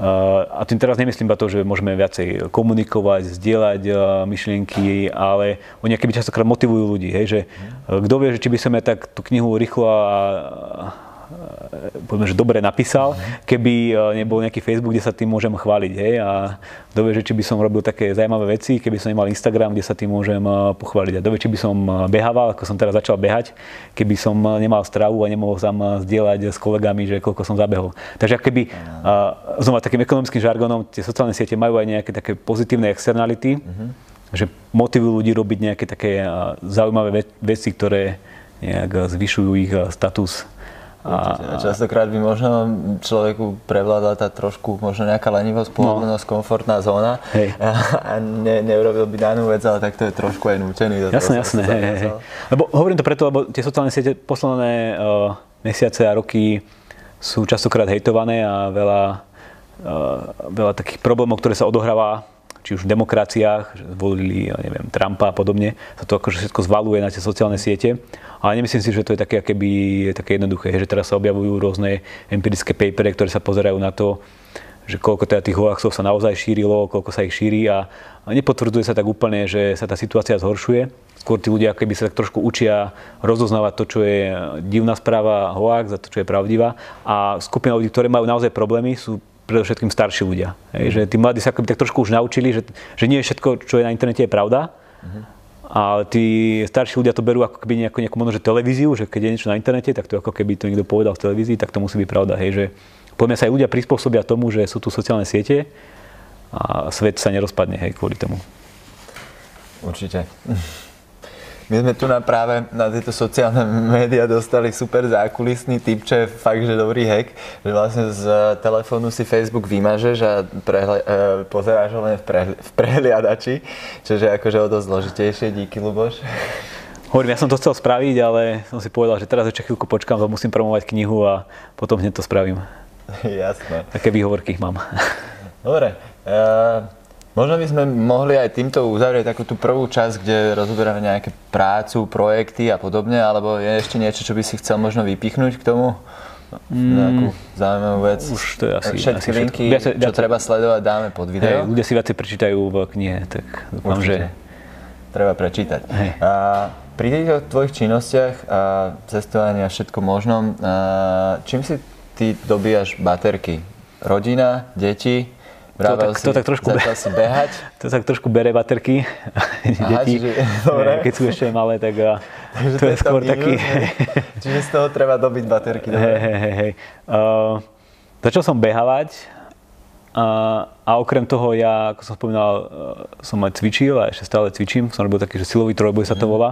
uh, a tým teraz nemyslím iba to, že môžeme viacej komunikovať, zdieľať myšlienky, ale oni keby častokrát motivujú ľudí, hej, že kto vie, že či by som ja tak tú knihu rýchlo a povedzme, že dobre napísal, keby e, nebol nejaký Facebook, kde sa tým môžem chváliť. Hej? A dovie, že či by som robil také zaujímavé veci, keby som nemal Instagram, kde sa tým môžem e, pochváliť. A dovie, či by som e, behával, ako som teraz začal behať, keby som nemal stravu a nemohol sám zdieľať s kolegami, že koľko som zabehol. Takže keby, znova takým ekonomickým žargonom, tie sociálne siete majú aj nejaké také pozitívne externality, mm-hmm. že motivujú ľudí robiť nejaké také zaujímavé veci, ktoré nejak zvyšujú ich status a, a častokrát by možno človeku prevládla tá trošku možno nejaká lenivosť, no. pohodlnosť, no. komfortná zóna hej. a, ne, neurobil by danú vec, ale tak to je trošku aj nútený. Jasné, jasné. Hej, hej. Lebo hovorím to preto, lebo tie sociálne siete posledné uh, mesiace a roky sú častokrát hejtované a veľa, uh, veľa takých problémov, ktoré sa odohráva či už v demokraciách, že zvolili, ja neviem, Trumpa a podobne, sa to akože všetko zvaluje na tie sociálne siete. Ale nemyslím si, že to je také, akéby, také jednoduché, že teraz sa objavujú rôzne empirické papery, ktoré sa pozerajú na to, že koľko teda tých hoaxov sa naozaj šírilo, koľko sa ich šíri a, a nepotvrdzuje sa tak úplne, že sa tá situácia zhoršuje. Skôr tí ľudia keby sa tak trošku učia rozoznávať to, čo je divná správa, hoax a to, čo je pravdivá. A skupina ľudí, ktoré majú naozaj problémy, sú predovšetkým starší ľudia. Hej, že tí mladí sa akoby tak trošku už naučili, že, že nie všetko, čo je na internete, je pravda. Uh-huh. Ale tí starší ľudia to berú ako keby nejakú, nejakú možno, že televíziu, že keď je niečo na internete, tak to ako keby to niekto povedal v televízii, tak to musí byť pravda. Hej, že poďme sa aj ľudia prispôsobia tomu, že sú tu sociálne siete a svet sa nerozpadne hej, kvôli tomu. Určite. My sme tu na práve na tieto sociálne médiá dostali super zákulisný tip, čo je fakt, že dobrý hack, že vlastne z telefónu si Facebook vymažeš a prehle, e, pozeráš ho len v, prehli, v prehliadači, čo je akože o dosť zložitejšie, díky Luboš. Hovorím, ja som to chcel spraviť, ale som si povedal, že teraz ešte chvíľku počkám, lebo musím promovať knihu a potom hneď to spravím. Jasné. Také výhovorky mám. Dobre. Uh... Možno by sme mohli aj týmto uzavrieť takú tú prvú časť, kde rozoberáme nejaké prácu, projekty a podobne, alebo je ešte niečo, čo by si chcel možno vypichnúť k tomu? Mm, nejakú zaujímavú vec. Už to je asi, Všetky asi linky, viac, čo viac, treba sledovať, dáme pod video. Hej, ľudia si viacej prečítajú v knihe, tak dúfam, že... Treba prečítať. Hej. A, pri týchto tvojich činnostiach a cestovania a všetko možnom, a, čím si ty dobíjaš baterky? Rodina, deti? To tak, to tak trošku be- si behať. To tak trošku bere baterky Aha, čiže, dobre. keď sú ešte malé, tak Takže to, je skôr minus, taký... čiže z toho treba dobiť baterky. Hej, hej, hej, hej. Uh, začal som behavať uh, a okrem toho ja, ako som spomínal, uh, som aj cvičil a ešte stále cvičím. Som robil taký, že silový trojboj sa to mhm. volá.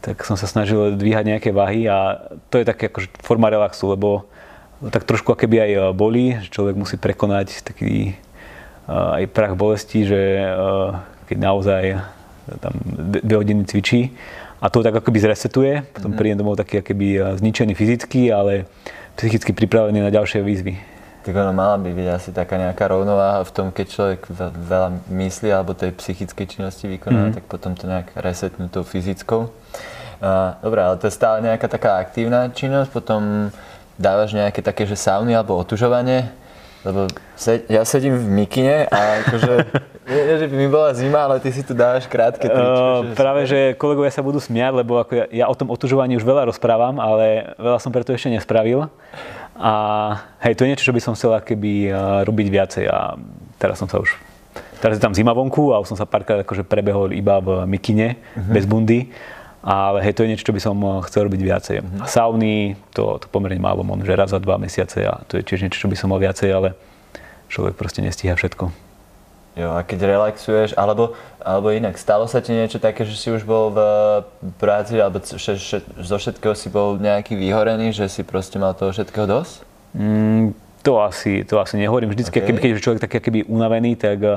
Tak som sa snažil dvíhať nejaké váhy a to je také akože forma relaxu, lebo tak trošku akéby aj e, boli, že človek musí prekonať taký e, aj prach bolesti, že e, keď naozaj tam dve hodiny cvičí a to tak akoby zresetuje, potom mm-hmm. prídem domov taký akoby zničený fyzicky, ale psychicky pripravený na ďalšie výzvy. Tak ono mala by byť asi taká nejaká rovnováha v tom, keď človek veľa myslí alebo tej psychickej činnosti vykoná, mm-hmm. tak potom to nejak resetnú tou fyzickou. Dobre, ale to je stále nejaká taká aktívna činnosť, potom dávaš nejaké také, že sauny alebo otužovanie? Lebo se, ja sedím v mikine a akože, nie, že by mi bola zima, ale ty si tu dávaš krátke tričko. Uh, práve, že kolegovia sa budú smiať, lebo ako ja, ja o tom otužovaní už veľa rozprávam, ale veľa som preto ešte nespravil. A hej, to je niečo, čo by som chcel keby uh, robiť viacej a teraz som sa už teraz je tam zima vonku a už som sa párkrát akože prebehol iba v mikine, uh-huh. bez bundy. Ale hej, to je niečo, čo by som eh, chcel robiť viacej. A sauny, to, to pomerne málo, že raz za dva mesiace a to je tiež niečo, čo by som mal viacej, ale človek proste nestíha všetko. Jo, a keď relaxuješ, alebo, alebo inak, stalo sa ti niečo také, že si už bol v práci, alebo že, že, zo všetkého si bol nejaký vyhorený, že si proste mal toho všetkého dosť? Mm, to asi, to asi nehovorím. Vždycky, okay. keď je človek taký keby unavený, tak eh,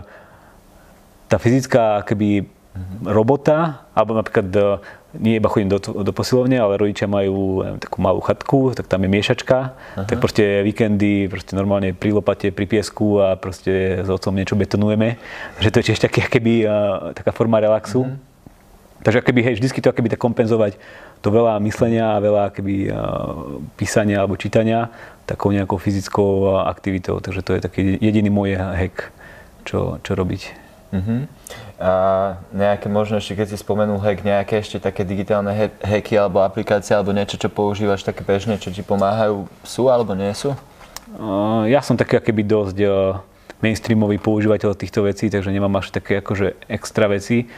tá fyzická keby mm-hmm. robota, alebo napríklad eh, nie iba chodím do, do posilovne, ale rodičia majú neviem, takú malú chatku, tak tam je miešačka, Aha. tak proste víkendy proste normálne pri lopate, pri piesku a proste s otcom niečo betonujeme. Že to je tiež také, keby, uh, taká forma relaxu. Uh-huh. Takže keby, hej, vždycky to keby tak kompenzovať to veľa myslenia a veľa keby, uh, písania alebo čítania takou nejakou fyzickou aktivitou. Takže to je taký jediný môj hack, čo, čo robiť. Uh-huh. A nejaké možno ešte, keď si spomenul hack, nejaké ešte také digitálne hacky alebo aplikácie alebo niečo, čo používaš také bežne, čo ti pomáhajú, sú alebo nie sú? Uh, ja som taký keby dosť uh, mainstreamový používateľ týchto vecí, takže nemám až také akože extra veci.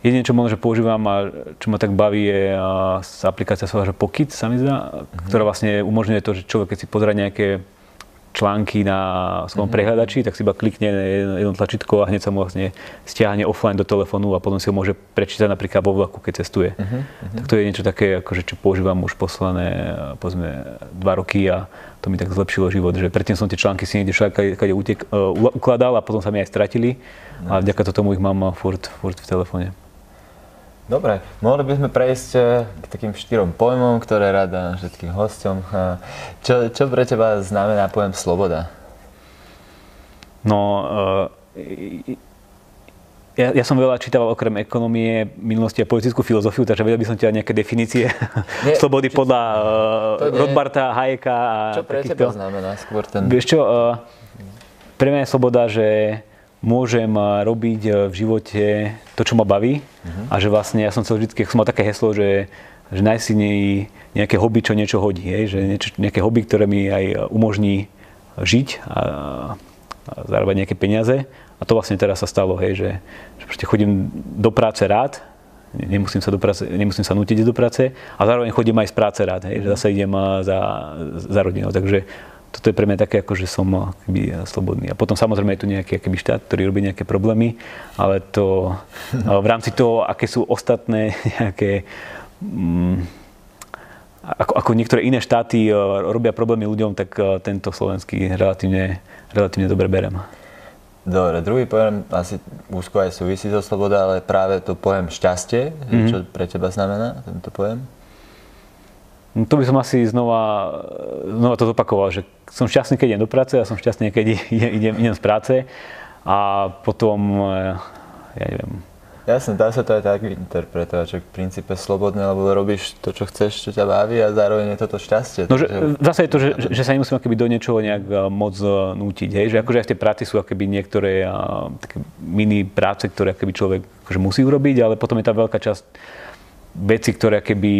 Jediné, čo možno, že používam a čo ma tak baví, je uh, aplikácia sa že Pocket, sa mi zdá, uh-huh. ktorá vlastne umožňuje to, že človek, keď si pozrie nejaké články na svojom mm-hmm. prehľadači, tak si iba klikne jedno, tlačítko a hneď sa mu vlastne stiahne offline do telefónu a potom si ho môže prečítať napríklad vo vlaku, keď cestuje. Mm-hmm. Tak to je niečo také, akože, čo používam už posledné povedzme, dva roky a to mi tak zlepšilo život, že predtým som tie články si niekde však kade utek, uh, ukladal a potom sa mi aj stratili, no. ale vďaka tomu ich mám furt, furt v telefóne. Dobre, mohli by sme prejsť eh, k takým štyrom pojmom, ktoré rada všetkým hosťom. Čo, čo pre teba znamená pojem sloboda? No, uh, ja, ja som veľa čítal okrem ekonomie, minulosti a politickú filozofiu, takže vedel by som ti nejaké definície Nie, slobody čo, podľa uh, Rodbarta, Hayeka a Čo pre takýchto. teba znamená skôr ten... Vieš čo, uh, pre mňa je sloboda, že môžem robiť e, v živote to, čo ma baví uh-huh. a že vlastne ja som chcel vždy, som mal také heslo, že, že najsi nejaké hobby, čo niečo hodí, hej? že niečo, nejaké hobby, ktoré mi aj umožní žiť a, a zarábať nejaké peniaze a to vlastne teraz sa stalo, hej? Že, že proste chodím do práce rád, nemusím sa, do práce, nemusím sa nutiť do práce a zároveň chodím aj z práce rád, hej? že zase idem za, za rodinou, takže toto je pre mňa také, ako že som akby, slobodný. A potom samozrejme je tu nejaký akýby štát, ktorý robí nejaké problémy, ale to v rámci toho, aké sú ostatné nejaké mm, ako, ako niektoré iné štáty robia problémy ľuďom, tak tento slovenský relatívne, relatívne dobre berem. Dobre, druhý pojem asi úzko aj súvisí so sloboda, ale práve to pojem šťastie, mm-hmm. čo pre teba znamená tento pojem? No to by som asi znova, znova to zopakoval, že som šťastný, keď idem do práce a som šťastný, keď idem, idem, idem z práce a potom, eh, ja neviem. Jasne, dá sa to aj tak interpretovať, že v princípe slobodné, lebo robíš to, čo chceš, čo ťa baví a zároveň je toto šťastie. No, že, zase je to, že, že sa nemusím akoby do niečoho nejak eh, moc eh, nútiť, hej? že akože aj v tej práci sú akoby niektoré také mini práce, ktoré akoby človek akože musí urobiť, ale potom je tá veľká časť veci, ktoré keby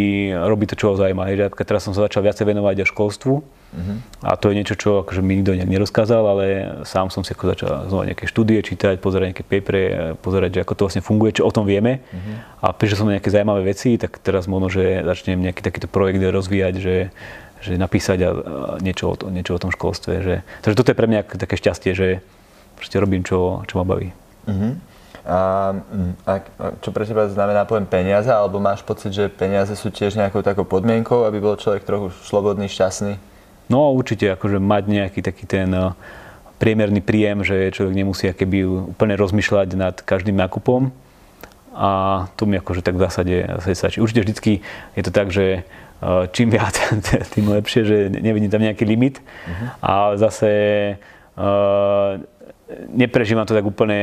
robí to, čo ho zaujíma. Hej, teraz som sa začal viacej venovať aj školstvu uh-huh. a to je niečo, čo akože mi nikto nejak nerozkázal, ale sám som si ako začal znova nejaké štúdie čítať, pozerať nejaké papery, pozerať, že ako to vlastne funguje, čo o tom vieme uh-huh. a prišiel som na nejaké zaujímavé veci, tak teraz možno, že začnem nejaký takýto projekt rozvíjať, že že napísať a, niečo, o, niečo o tom školstve. Že, takže toto je pre mňa také šťastie, že proste robím, čo, čo ma baví. Uh-huh. A, a čo pre teba znamená pojem peniaze, alebo máš pocit, že peniaze sú tiež nejakou takou podmienkou, aby bol človek trochu slobodný, šťastný? No určite, akože mať nejaký taký ten uh, priemerný príjem, že človek nemusí keby úplne rozmýšľať nad každým nákupom. A to mi akože tak v zásade, v zásade stačí. Určite vždycky je to tak, že uh, čím viac, tým lepšie, že nevidím tam nejaký limit. Uh-huh. A zase uh, neprežívam to tak úplne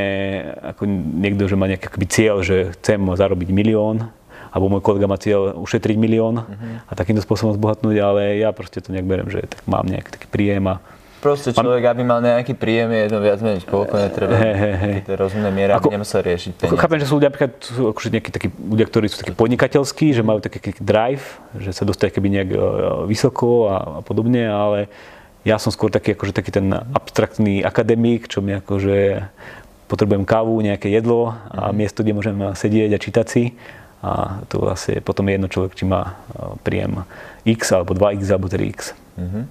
ako niekto, že má nejaký cieľ, že chcem zarobiť milión, alebo môj kolega má cieľ ušetriť milión uh-huh. a takýmto spôsobom zbohatnúť, ale ja proste to nejak berem, že tak mám nejaký taký príjem a Proste človek, aby mal nejaký príjem, je jedno viac menej koľko netreba. Hey, hey, hey. To rozumné miera, ako, aby nemusel riešiť peniaze. Chápem, že sú ľudia, napríklad, sú akože nejakí takí ľudia, ktorí sú takí podnikateľskí, že majú taký, drive, že sa dostajú keby nejak e, vysoko a, a podobne, ale ja som skôr taký, akože taký ten abstraktný akademik, čo mi akože potrebujem kávu, nejaké jedlo a miesto, kde môžem sedieť a čítať si. A to vlastne potom je jedno človek, či má príjem X, alebo 2X, alebo 3X. Uh-huh.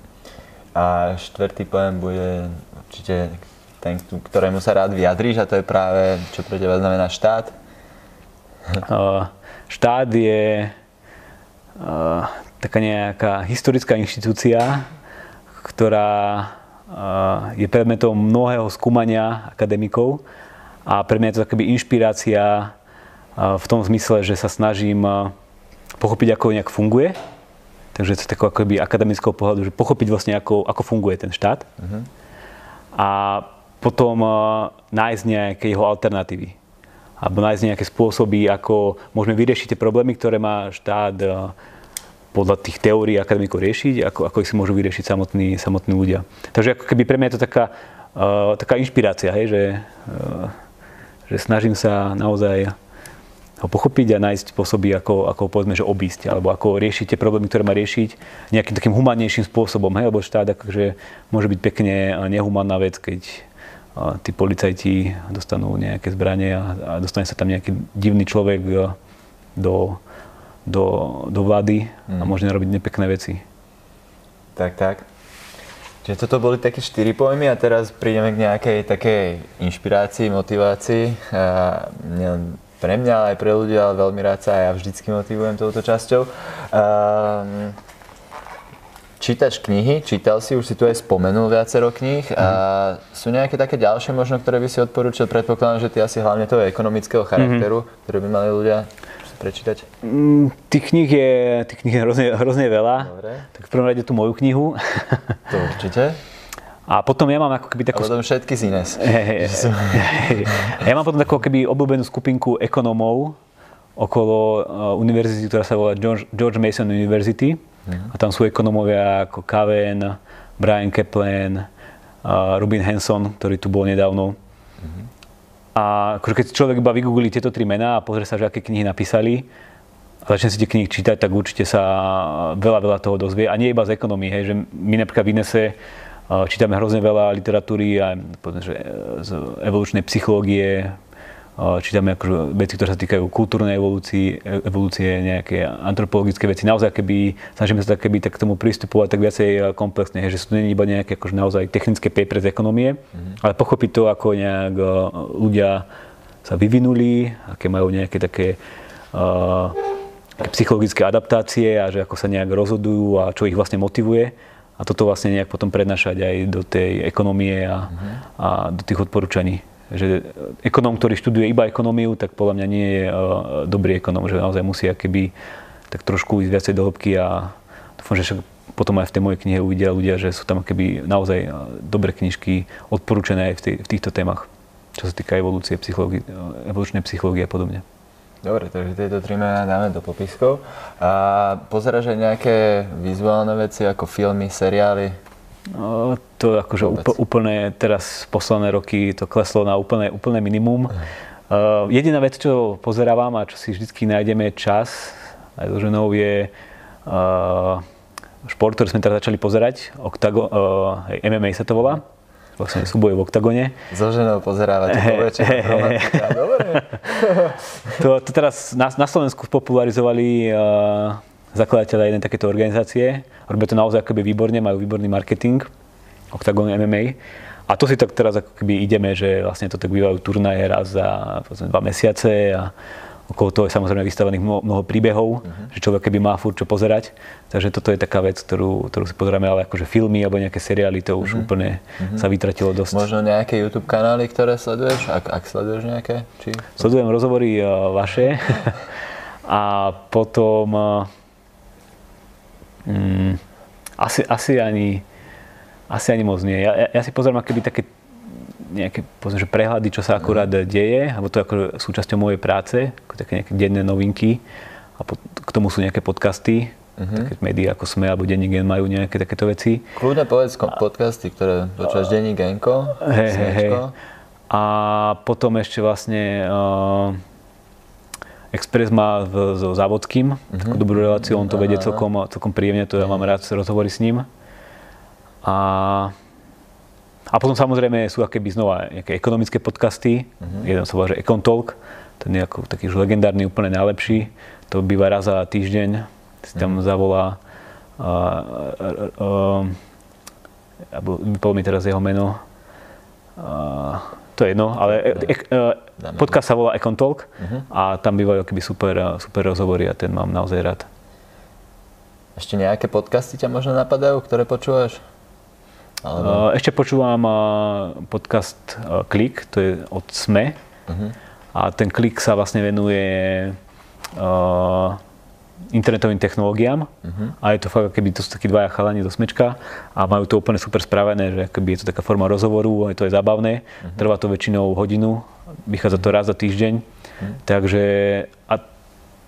A štvrtý pojem bude určite ten, ktorému sa rád vyjadríš a to je práve, čo pre teba znamená štát? štát je taká nejaká historická inštitúcia, ktorá je predmetom mnohého skúmania akademikov a pre mňa je to taká inšpirácia v tom zmysle, že sa snažím pochopiť, ako nejak funguje Takže to je takého akoby akademického pohľadu, že pochopiť vlastne, ako, ako funguje ten štát. Uh-huh. A potom nájsť nejaké jeho alternatívy. Alebo nájsť nejaké spôsoby, ako môžeme vyriešiť tie problémy, ktoré má štát podľa tých teórií akademikov riešiť, ako, ako ich si môžu vyriešiť samotní, samotní ľudia. Takže ako keby pre mňa je to taká, uh, taká inšpirácia, hej, že, uh, že snažím sa naozaj ho pochopiť a nájsť spôsoby, ako, ako povedzme, že obísť, alebo ako riešiť tie problémy, ktoré má riešiť nejakým takým humánnejším spôsobom, hej, lebo štát akože môže byť pekne nehumánna vec, keď tí policajti dostanú nejaké zbranie a, a dostane sa tam nejaký divný človek do, do, do vlády mm. a mhm. môže narobiť nepekné veci. Tak, tak. Čiže toto boli také štyri pojmy a teraz prídeme k nejakej takej inšpirácii, motivácii. A, pre mňa, ale aj pre ľudí, ale veľmi rád sa aj ja vždycky motivujem touto časťou. Um, čítaš knihy, čítal si, už si tu aj spomenul viacero kníh. Mm. A sú nejaké také ďalšie možno, ktoré by si odporúčil? Predpokladám, že ty asi hlavne toho ekonomického charakteru, mm. ktoré by mali ľudia prečítať? Mm, tých kníh je, tých kníh je hrozne, hrozne veľa. Dobre. Tak v prvom rade tú moju knihu. To určite. A potom ja mám ako keby takú... A potom všetky z hey. Ja mám potom takú keby obľúbenú skupinku ekonomov okolo uh, univerzity, ktorá sa volá George, George Mason University. Uh-huh. A tam sú ekonomovia ako Kaven, Brian Kaplan, uh, Rubin Hanson, ktorý tu bol nedávno. Uh-huh. A akože keď človek iba vygooglí tieto tri mená a pozrie sa, že aké knihy napísali, a začne si tie knihy čítať, tak určite sa veľa, veľa toho dozvie. A nie iba z ekonomii, hej, že my napríklad v Inese Čítame hrozne veľa literatúry aj že e, z evolučnej psychológie, čítame akože veci, ktoré sa týkajú kultúrnej evolúcie, evolúcie, nejaké antropologické veci. Naozaj, keby snažíme sa tak, keby tak k tomu pristupovať tak viacej e, komplexne, že sú to nie iba nejaké akože naozaj technické paper z ekonomie, mm-hmm. ale pochopiť to, ako nejak e, ľudia sa vyvinuli, aké majú nejaké také uh, psychologické adaptácie a že ako sa nejak rozhodujú a čo ich vlastne motivuje a toto vlastne nejak potom prednášať aj do tej ekonomie a, uh-huh. a do tých odporúčaní. Že ekonóm, ktorý študuje iba ekonómiu, tak podľa mňa nie je uh, dobrý ekonóm, že naozaj musí keby tak trošku ísť viacej do hĺbky a dúfam, že však potom aj v tej mojej knihe uvidia ľudia, že sú tam keby naozaj uh, dobré knižky odporúčené aj v, tej, v týchto témach, čo sa týka evolúcie, psychológie, uh, evolučnej psychológie a podobne. Dobre, takže tieto tri mená dáme do popiskov. A pozeráš aj nejaké vizuálne veci ako filmy, seriály? To akože Vôbec. úplne teraz posledné roky to kleslo na úplne, úplne minimum. Uh, jediná vec, čo pozerávam a čo si vždy nájdeme čas aj so ženou je uh, šport, ktorý sme teraz začali pozerať, Octago, uh, MMA sa to volá vlastne súboj v oktagone. So ženou pozerávate po večer, to, to teraz na, na Slovensku popularizovali uh, zakladateľa jednej takéto organizácie. Robia to naozaj akoby výborne, majú výborný marketing, Octagon MMA. A to si tak teraz ako keby ideme, že vlastne to tak bývajú turnaje raz za povedzme, dva mesiace a okolo toho je samozrejme vystavených mnoho, mnoho príbehov, uh-huh. že človek keby má furt čo pozerať. Takže toto je taká vec, ktorú, ktorú si pozeráme, ale akože filmy alebo nejaké seriály, to už uh-huh. úplne uh-huh. sa vytratilo dosť. Možno nejaké YouTube kanály, ktoré sleduješ, ak, ak sleduješ nejaké? Či... Sledujem rozhovory uh, vaše a potom uh, mm, asi, asi ani asi ani moc nie. Ja, ja, si pozerám akoby také nejaké povedzme, že prehľady, čo sa akurát mm. deje, alebo to je ako súčasťou mojej práce, ako také nejaké denné novinky a po, k tomu sú nejaké podcasty, mm-hmm. také médiá ako SME alebo Denní gen majú nejaké takéto veci. Kľudne povedz a, podcasty, ktoré počúvaš Denní genko, hej, hej, hej. A potom ešte vlastne uh, Express má v, so Závodským mm-hmm. takú dobrú reláciu, on to vedie celkom, celkom príjemne, to ja mám rád rozhovory s ním. A a potom samozrejme sú akéby znova nejaké ekonomické podcasty. Uh-huh. Jeden sa volá, že Econ Talk, ten je ako taký už legendárny, úplne najlepší. To býva raz za týždeň, si tam uh-huh. zavolá uh, uh, uh, mi teraz jeho meno, uh, to je jedno, ale e, e, podcast sa volá Econ Talk uh-huh. a tam bývajú keby super, super rozhovory a ten mám naozaj rád. Ešte nejaké podcasty ťa možno napadajú, ktoré počúvaš? Alebo... Ešte počúvam podcast Klik, to je od SME. Uh-huh. A ten Klik sa vlastne venuje uh, internetovým technológiám uh-huh. a je to fakt, keby to sú takí dvaja chalani do smečka a majú to úplne super spravené, že keby je to taká forma rozhovoru, aj to je zábavné, uh-huh. trvá to väčšinou hodinu, vychádza to raz za týždeň, uh-huh. takže a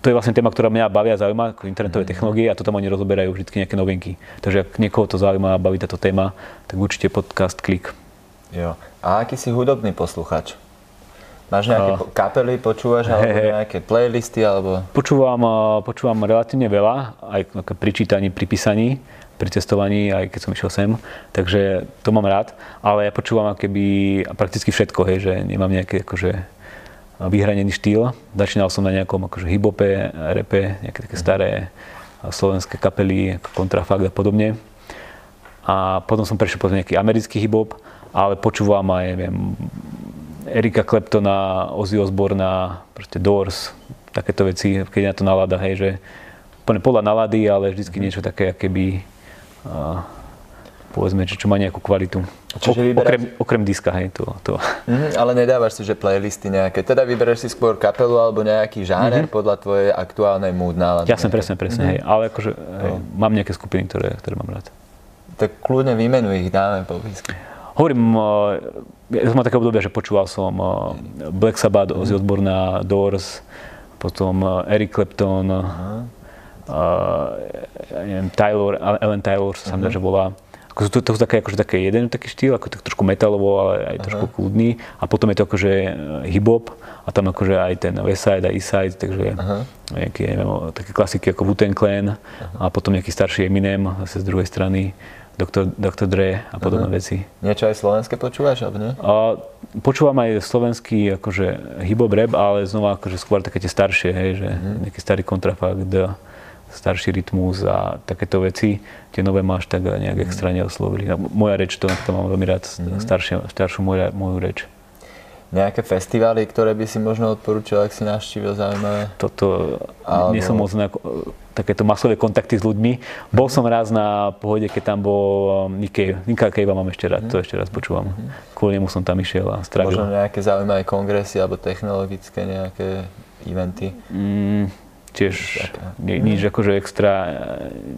to je vlastne téma, ktorá mňa baví a zaujíma, ako internetové mm-hmm. technológie a to tam oni rozoberajú vždy nejaké novinky. Takže ak niekoho to zaujíma a baví táto téma, tak určite podcast Klik. Jo. A aký si hudobný posluchač? Máš nejaké uh, kapely, počúvaš, alebo he, nejaké playlisty, alebo... Počúvam, počúvam relatívne veľa, aj pri čítaní, pri písaní, pri cestovaní, aj keď som išiel sem, takže to mám rád, ale ja počúvam keby prakticky všetko, hej, že nemám nejaké akože vyhranený štýl. Začínal som na nejakom akože hibope, repe, nejaké také staré slovenské kapely, Kontrafakt a podobne. A potom som prešiel potom nejaký americký hip-hop, ale počúvam aj, neviem, Erika Kleptona, Ozzy Osborna, proste Doors, takéto veci, keď na to nalada, hej, že úplne podľa nalady, ale vždycky mm. niečo také, keby uh, povedzme, čo, čo má nejakú kvalitu. Čiže vyberáš... okrem, okrem diska, hej, to. to. Mm, ale nedávaš si, že playlisty nejaké, teda vyberáš si skôr kapelu alebo nejaký žáner mm-hmm. podľa tvojej aktuálnej mood nálady. Ja som presne, presne, mm-hmm. hej, ale akože hej, no. mám nejaké skupiny, ktoré, ktoré mám rád. Tak kľudne výmenu ich dáme po Hovorím, ja som mal také obdobie, že počúval som eh, Black Sabbath, Ozzy Osbourne, Doors, potom eh, Eric Clapton, uh, ja neviem, Tyler, Ellen Tyler sa uh-huh. že volá. Ako to, to, sú také, akože také jeden taký štýl, ako tak trošku metalovo, ale aj uh-huh. trošku kľudný. A potom je to akože hip-hop a tam akože aj ten Westside a Eastside, takže uh-huh. nejaké, neviem, také klasiky ako Wu-Tang Clan uh-huh. a potom nejaký starší Eminem zase z druhej strany. Dr. Dr. Dre a podobné uh-huh. veci. Niečo aj slovenské počúvaš, alebo nie? A, počúvam aj slovenský akože hip-hop rap, ale znova akože skôr také tie staršie, hej, že uh-huh. nejaký starý kontrafakt, starší rytmus a takéto veci. Tie nové máš tak nejak extra neoslovili. Moja reč, to, to mám veľmi rád, uh-huh. staršie, staršiu moju, moju reč nejaké festivály, ktoré by si možno odporúčal, ak si navštívil zaujímavé? Toto, Alebo... nie som moc na takéto masové kontakty s ľuďmi. Bol som raz na pohode, keď tam bol um, Cave. Nicka Cave mám ešte raz, mm. to ešte raz počúvam. Mm. Kvôli nemu som tam išiel a strávil. Možno nejaké zaujímavé kongresy alebo technologické nejaké eventy? Mm, tiež nie, nič akože extra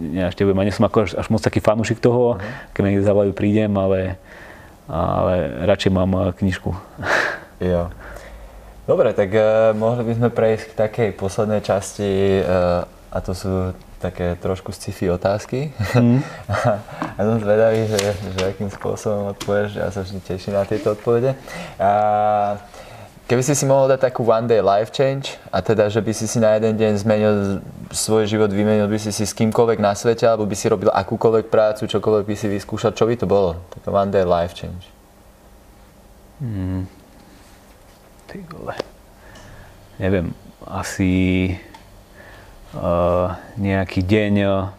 nenaštevujem. A nie som ako až, až moc taký fanúšik toho, mm. keď ma niekde zavolajú, prídem, ale, ale radšej mám uh, knižku. Jo. Dobre, tak uh, mohli by sme prejsť k takej poslednej časti uh, a to sú také trošku sci-fi otázky. Mm. a som zvedavý, že, že akým spôsobom odpovieš, ja sa vždy teším na tieto odpovede. A, keby si si mohol dať takú one day life change, a teda, že by si si na jeden deň zmenil svoj život, vymenil by si si s kýmkoľvek na svete, alebo by si robil akúkoľvek prácu, čokoľvek by si vyskúšal, čo by to bolo? Taká one day life change. Mm. Ty vole. Neviem, asi uh, nejaký deň uh,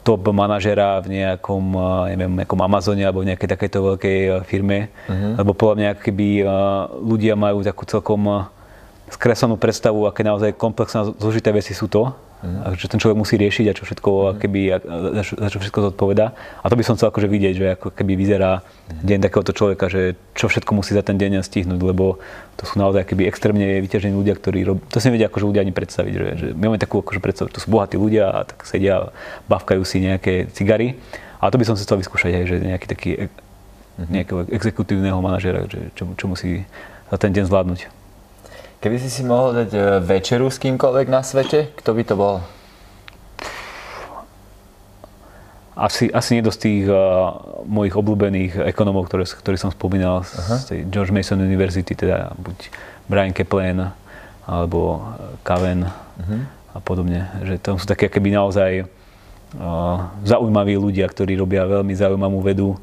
top manažera v nejakom, uh, neviem, nejakom Amazone alebo nejakej takejto veľkej firme. Uh-huh. Lebo podľa mňa, keby ľudia majú takú celkom skreslenú predstavu, aké naozaj komplexné zložité veci sú to, Mm. Čo ten človek musí riešiť a čo všetko, mm. keby, za, čo, za čo všetko zodpoveda. A to by som chcel akože vidieť, že ako keby vyzerá mm. deň takéhoto človeka, že čo všetko musí za ten deň stihnúť, lebo to sú naozaj keby extrémne vyťažení ľudia, ktorí rob... to si nevedia akože ľudia ani predstaviť, že, že my máme takú akože predstavu, to sú bohatí ľudia a tak sedia, bavkajú si nejaké cigary. A to by som si chcel vyskúšať aj, že nejaký taký mm. nejakého exekutívneho manažera, že čo, čo musí za ten deň zvládnuť. Keby si si mohol dať e, večeru s kýmkoľvek na svete, kto by to bol? Asi, asi niekto z tých uh, mojich obľúbených ekonomov, ktoré, ktorý som spomínal uh-huh. z tej George Mason University, teda buď Brian Kaplan alebo Kaven uh-huh. a podobne. Že tam sú také keby naozaj uh, zaujímaví ľudia, ktorí robia veľmi zaujímavú vedu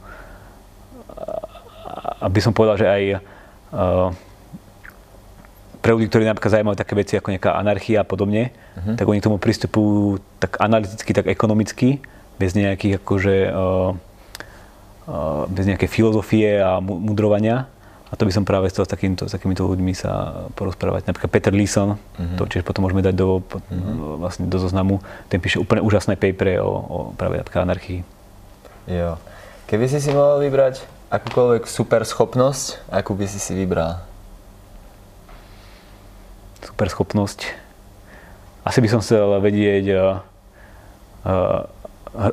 aby som povedal, že aj uh, pre ľudí, ktorí napríklad zaujímajú také veci ako nejaká anarchia a podobne, uh-huh. tak oni k tomu pristupujú tak analyticky, tak ekonomicky, bez nejakých akože, uh, uh, bez nejakej filozofie a mudrovania. A to by som práve chcel s, takýmto, s takýmito ľuďmi sa porozprávať. Napríklad Peter Leeson, uh-huh. to tiež potom môžeme dať do, uh-huh. vlastne do zoznamu, ten píše úplne úžasné papery o, o práve napríklad anarchii. Jo. Keby si si mohol vybrať akúkoľvek super schopnosť, akú by si si vybral? Super schopnosť. Asi by som chcel vedieť uh, uh,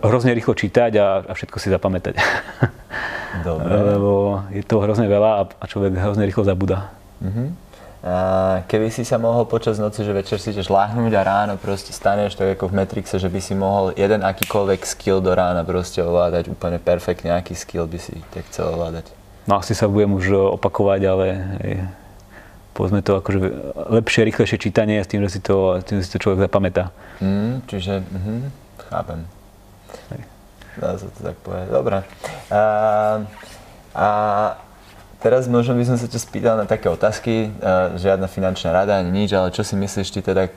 hrozne rýchlo čítať a, a všetko si zapamätať. Dobre. Lebo je to hrozne veľa a, a človek hrozne rýchlo zabúda. Uh-huh. A keby si sa mohol počas noci, že večer si ideš láhnuť a ráno proste staneš, tak ako v Matrixe, že by si mohol jeden akýkoľvek skill do rána proste ovládať, úplne perfektne, aký skill by si tak chcel ovládať? No asi sa budem už opakovať, ale hej, povedzme to akože lepšie, rýchlejšie čítanie s tým, že si to, tým, že si to človek zapamätá. Mm, čiže, uh-huh, chápem. Dá sa to tak povedať. Dobre. A, a Teraz možno by som sa ťa spýtal na také otázky, žiadna finančná rada ani nič, ale čo si myslíš ty teda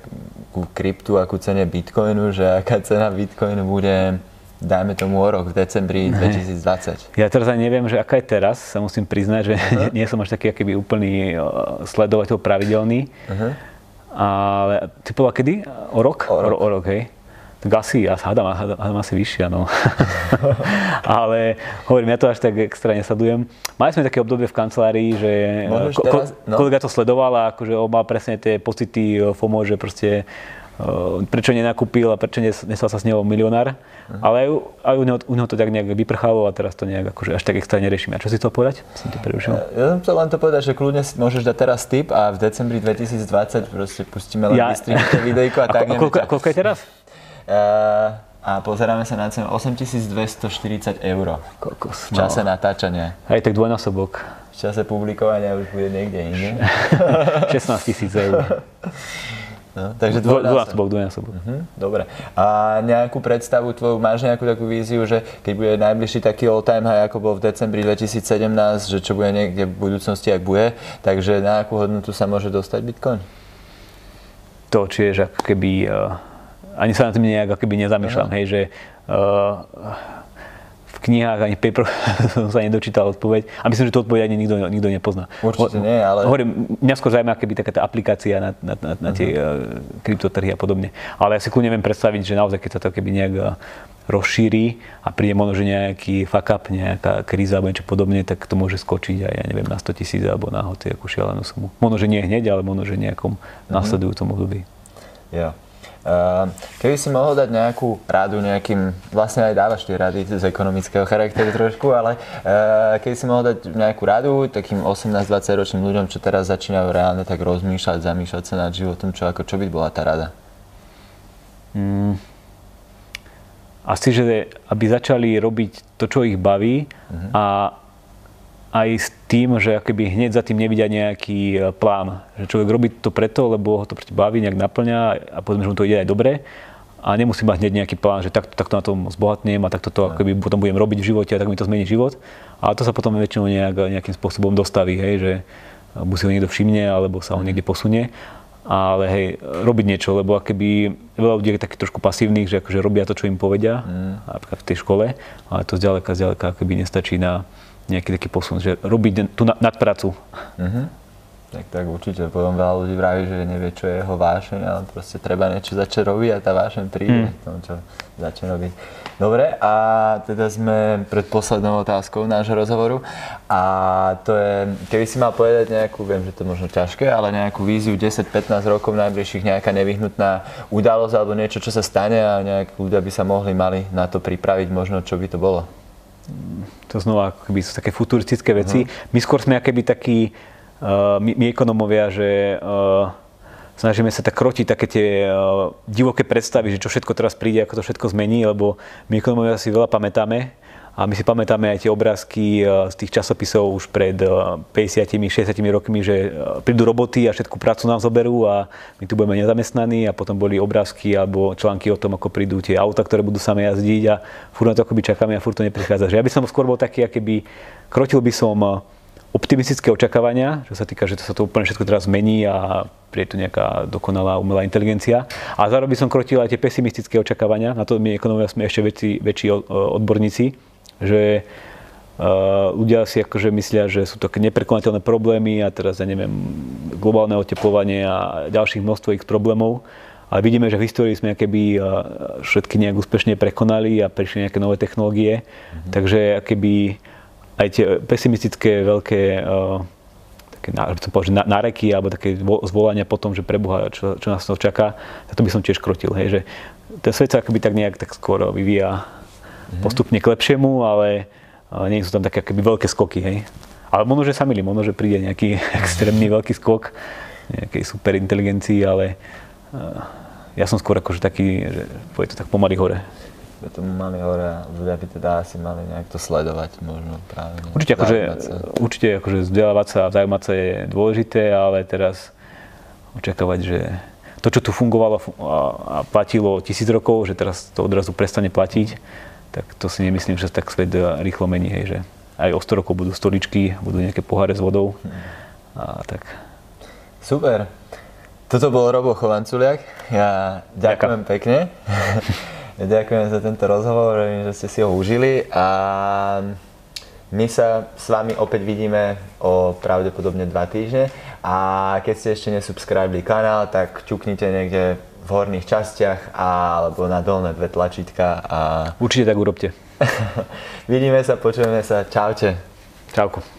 ku kryptu a ku cene Bitcoinu, že aká cena Bitcoinu bude dajme tomu o rok v decembri 2020. Ja teraz ani neviem, že aká je teraz, sa musím priznať, že uh-huh. nie som až taký akýby úplný sledovateľ pravidelný. Uh-huh. Ale ty povedal kedy? O rok? O rok. O, o rok, hej tak asi, ja hádam, hádam asi vyššia, no. Ale hovorím, ja to až tak extra nesledujem. Mali sme také obdobie v kancelárii, že ko, teraz, no. kolega to sledoval a akože on mal presne tie pocity eh, FOMO, že proste prečo nenakúpil a prečo nestal sa s neho milionár. Uh-huh. Ale aj, aj u, neho, u neho to tak nejak vyprchalo a teraz to nejak akože až tak extra neriešim. A čo si to povedať? Som ti prerušil. Ja, ja som chcel len to povedať, že kľudne si môžeš dať teraz tip a v decembri 2020 proste pustíme len ja... videjko a, a tak. A, koľko, a koľko je teraz? Eh, a pozeráme sa na cenu 8240 eur Kokos, v čase no. natáčania. Hej, tak dvojnásobok. V čase publikovania už bude niekde inde. 16 tisíc eur. No, takže dvojnásobok. dvojnásobok. Uh-huh, dobre. A nejakú predstavu tvoju, máš nejakú takú víziu, že keď bude najbližší taký all time high, ako bol v decembri 2017, že čo bude niekde v budúcnosti, ak bude, takže na akú hodnotu sa môže dostať Bitcoin? To, či je ako keby uh ani sa na tým nejak akoby nezamýšľam, hej, že uh, v knihách ani paper som sa nedočítal odpoveď a myslím, že tú odpoveď ani nikto, nikto nepozná. Určite nie, ale... Hovorím, mňa skôr zaujíma keby taká tá aplikácia na, na, na, na tie uh-huh. kryptotrhy a podobne. Ale ja si kľudne viem predstaviť, že naozaj keď sa to keby nejak rozšíri a príde možno, že nejaký fuck up, nejaká kríza alebo niečo podobne, tak to môže skočiť aj, ja neviem, na 100 tisíc alebo na hoci akú šialenú sumu. Možno, že nie hneď, ale možno, že nejakom uh-huh. nasledujúcom období. Ja. Ehm, keby si mohol dať nejakú radu nejakým, vlastne aj dávaš tie rady z ekonomického charakteru trošku, ale ehm, keby si mohol dať nejakú radu takým 18-20 ročným ľuďom, čo teraz začínajú reálne tak rozmýšľať, zamýšľať sa nad životom, čo, ako, čo by bola tá rada? Mm, asi, že aby začali robiť to, čo ich baví uh-huh. a aj s tým, že akoby hneď za tým nevidia nejaký e, plán. Že človek robí to preto, lebo ho to baví, nejak naplňa a povedzme, že mu to ide aj dobre a nemusí mať hneď nejaký plán, že takto, takto na tom zbohatnem a takto to akoby potom budem robiť v živote a tak mi to zmení život. A to sa potom väčšinou nejak, nejakým spôsobom dostaví, hej, že buď si ho niekto všimne, alebo sa ho niekde posunie. Ale hej, robiť niečo, lebo akoby veľa ľudí je takých trošku pasívnych, že akože robia to, čo im povedia, mm. napríklad v tej škole, ale to zďaleka, zďaleka akoby nestačí na, nejaký taký posun, že robiť tú nadpracu. Uh-huh. Tak, tak určite. Potom veľa ľudí vraví, že nevie, čo je jeho vášeň, ale proste treba niečo začať robiť a tá vášeň príde mm. tomu, čo začne robiť. Dobre, a teda sme pred poslednou otázkou nášho rozhovoru a to je, keby si mal povedať nejakú, viem, že to je možno ťažké, ale nejakú víziu 10-15 rokov najbližších, nejaká nevyhnutná udalosť alebo niečo, čo sa stane a nejak ľudia by sa mohli, mali na to pripraviť, možno čo by to bolo to znova akoby sú také futuristické veci. Uh-huh. My skôr sme akoby takí, uh, my, my ekonomovia, že uh, snažíme sa tak krotiť také tie uh, divoké predstavy, že čo všetko teraz príde, ako to všetko zmení, lebo my ekonomovia si veľa pamätáme a my si pamätáme aj tie obrázky z tých časopisov už pred 50-60 rokmi, že prídu roboty a všetku prácu nám zoberú a my tu budeme nezamestnaní a potom boli obrázky alebo články o tom, ako prídu tie auta, ktoré budú same jazdiť a furt na to akoby čakáme a furt to neprichádza. Že ja by som skôr bol taký, by krotil by som optimistické očakávania, čo sa týka, že to sa to úplne všetko teraz zmení a príde tu nejaká dokonalá umelá inteligencia. A zároveň by som krotil aj tie pesimistické očakávania, na to my ekonomia sme ešte väčší, väčší odborníci, že Uh, ľudia si akože myslia, že sú to neprekonateľné problémy a teraz, ja neviem, globálne oteplovanie a ďalších množstvo ich problémov. Ale vidíme, že v histórii sme keby uh, všetky nejak úspešne prekonali a prišli nejaké nové technológie. Mm-hmm. Takže keby aj tie pesimistické veľké uh, také, chcem povedať, náreky alebo také zvolania po tom, že preboha, čo, čo nás to čaká, to by som tiež krotil. Hej, že ten svet sa akoby tak nejak tak skoro vyvíja mm-hmm. postupne k lepšiemu, ale ale nie sú tam také akoby veľké skoky, hej. Ale možno, že sa milí, možno, že príde nejaký extrémny veľký skok nejakej superinteligencii, ale ja som skôr akože taký, že pôjde to tak pomaly hore. By to mali hore a ľudia by teda asi mali nejak to sledovať možno práve. Určite akože, určite akože vzdelávať sa a vzájomať sa je dôležité, ale teraz očakávať, že to, čo tu fungovalo a platilo tisíc rokov, že teraz to odrazu prestane platiť, tak to si nemyslím, že tak svet rýchlo mení, hej, že aj o 100 rokov budú stoličky, budú nejaké poháre s vodou. A tak. Super. Toto bol Robo Chovanculiak. Ja ďakujem Ďakujem. pekne. ďakujem za tento rozhovor, že ste si ho užili a my sa s vami opäť vidíme o pravdepodobne dva týždne a keď ste ešte nesubscribili kanál, tak čuknite niekde v horných častiach alebo na dolné dve tlačítka. A... Určite tak urobte. Vidíme sa, počujeme sa. Čaute. Čauko.